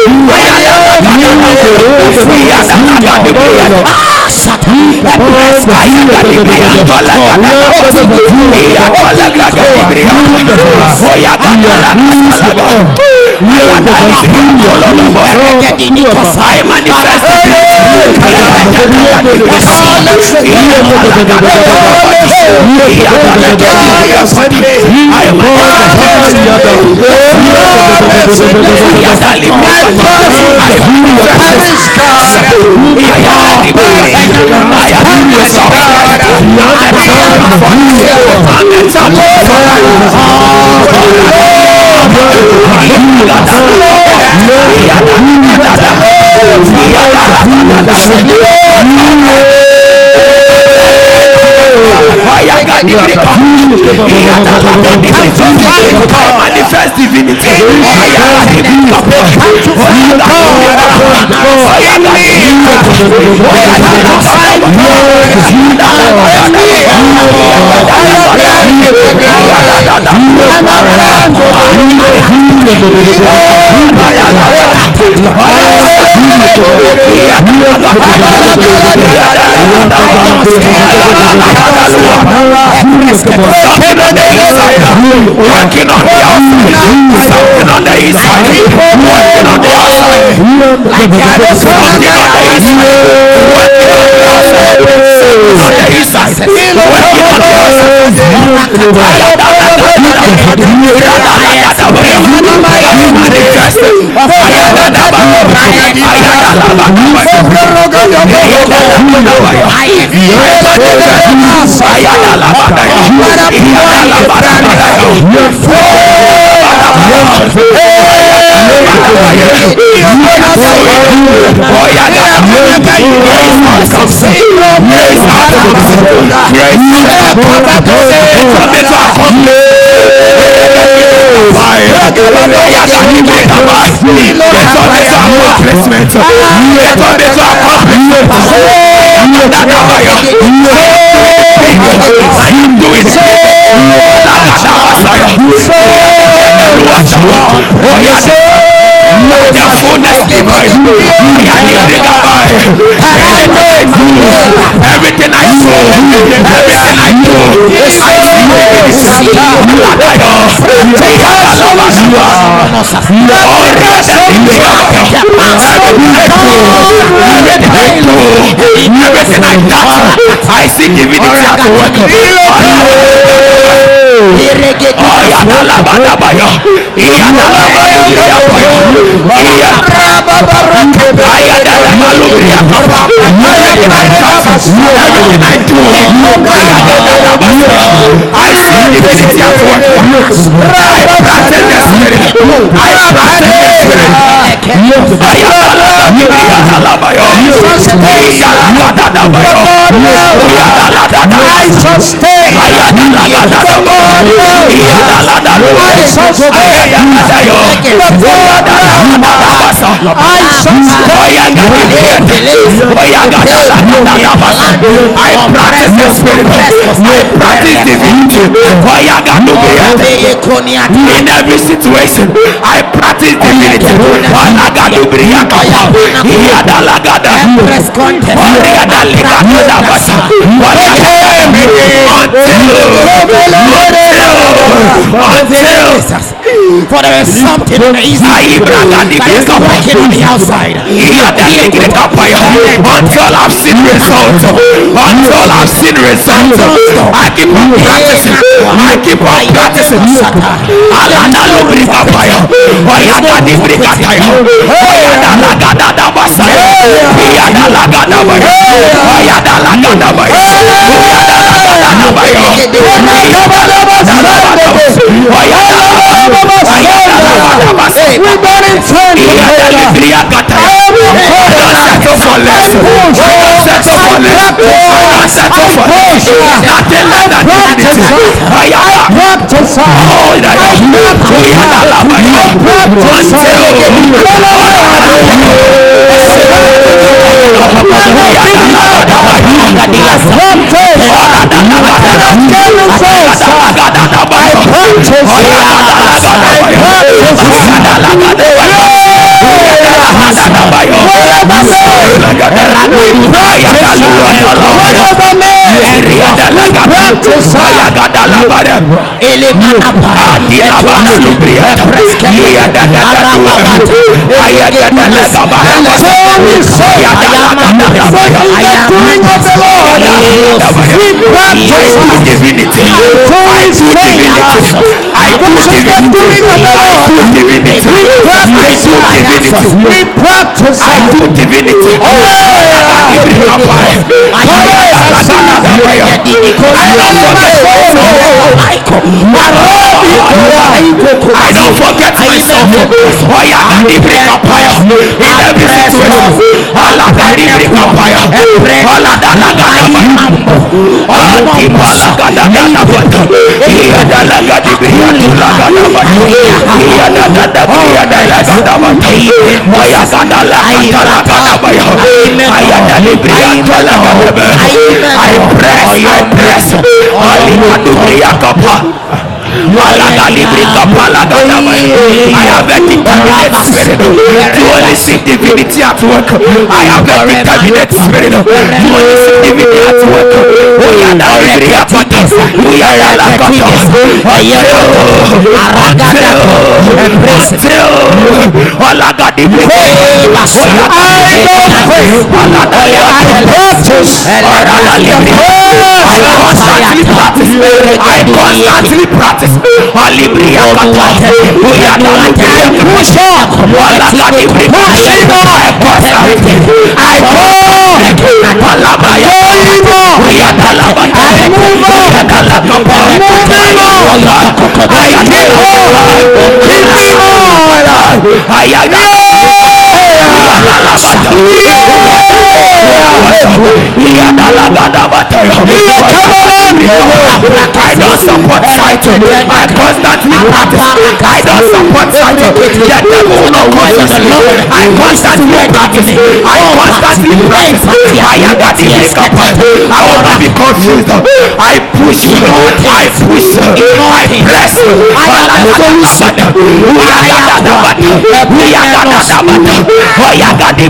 I'm a blessing. Oya di briado Parada la basaya Ida la gandu briado Aya da la gandu briado la basaya Aya da la gandu briado baya Iya da la gandu briado Oya da la gandu la basaya Iya da la gandu briado Iya da la da la gandu I divinity. Something on the inside. Working on the outside. Something on the inside. Working on the outside. Something on the inside. Working on the outside. Something on the inside. Working on the Everything I do, everything I do, Everything I touch, I see divinity at work. Ayadalabadabaya. Iyadalabalubriakoyo. Iya- Ayadalabalubriakoyo. Everything I touch, everything I do, Ayadalabaya. I see divinity at work. I practice the spirit. I practice the spirit. Ayadalabaya. Iyadalabaya. Iyadalabadabaya. Iyadaladadaya. I sustain. Practice the spirit. I practice divinity. In every situation, I tindigiriti walagadubiriyakaya iyadalagada wariadalikatodabasa until until until For there is something on the inside that is not working on the outside. Until I've seen results, until I've seen results, I keep on practicing. I keep on practicing. Alana lubri kapaya, oyada bri kataya, oyada lagada da basaya, oyada lagada baya, oyada lagada baya, oyada lagada baya, oyada lagada baya, oyada lagada baya. We do divinity. Do divinity. I do divinity. We. I do divinity. I don't forget myself. Oh yeah, up fire in every situation. Allah up fire. Allah the laga Allah the laga laga Iya the laga the break the laga laga. Iya. Oh laga laga. I press, I press. Ali the break up. Alagalibrika palagadabaya. I have a determinate spirit to only see divinity at work. I have a determinate spirit to only see divinity at work. Oyadalibrika pata. Oyadalakata. Until Alagadibrika. I constantly practice. I constantly practice. Alibria kata. Uyada libria. Push up. Wala kati libria. I constantly. I constantly. Palabaya. Uyada labaya. Uyada labaya. I give all. Give me all. Ayada. I don't support fighting. I constantly practice. I don't support fighting. The devil will not want to I constantly practice. I constantly practice. I am got the I will not be confused. I push. I push. I are not the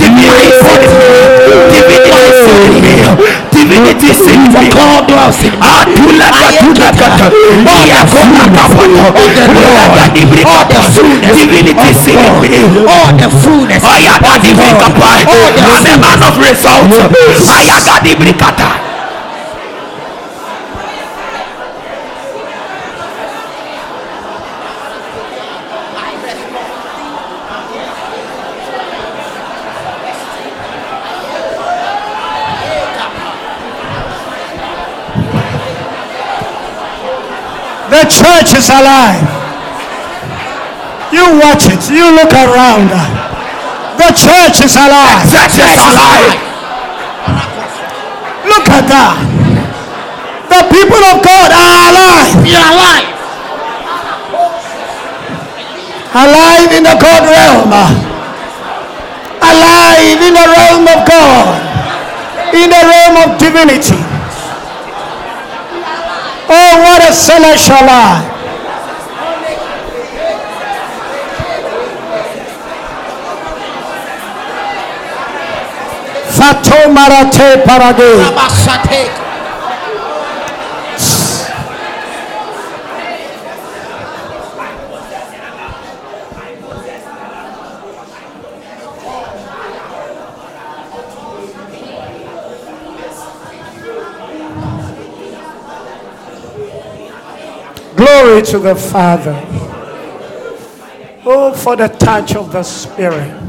the Olagadibirikata divinity divinity sin me. Adula katula kata iya kona kapato Olagadibirikata divinity sin me all the fullness Ayagadibirikata I'm a man of results. Ayagadibirikata The church is alive. You watch it. You look around. The church is alive. church is alive. Look at that. The people of God are alive. you are alive Alive in the God realm. Alive in the realm of God. In the realm of divinity. Oh, what a celestial life. Fatomarate parade. Glory to the Father. Oh, for the touch of the Spirit.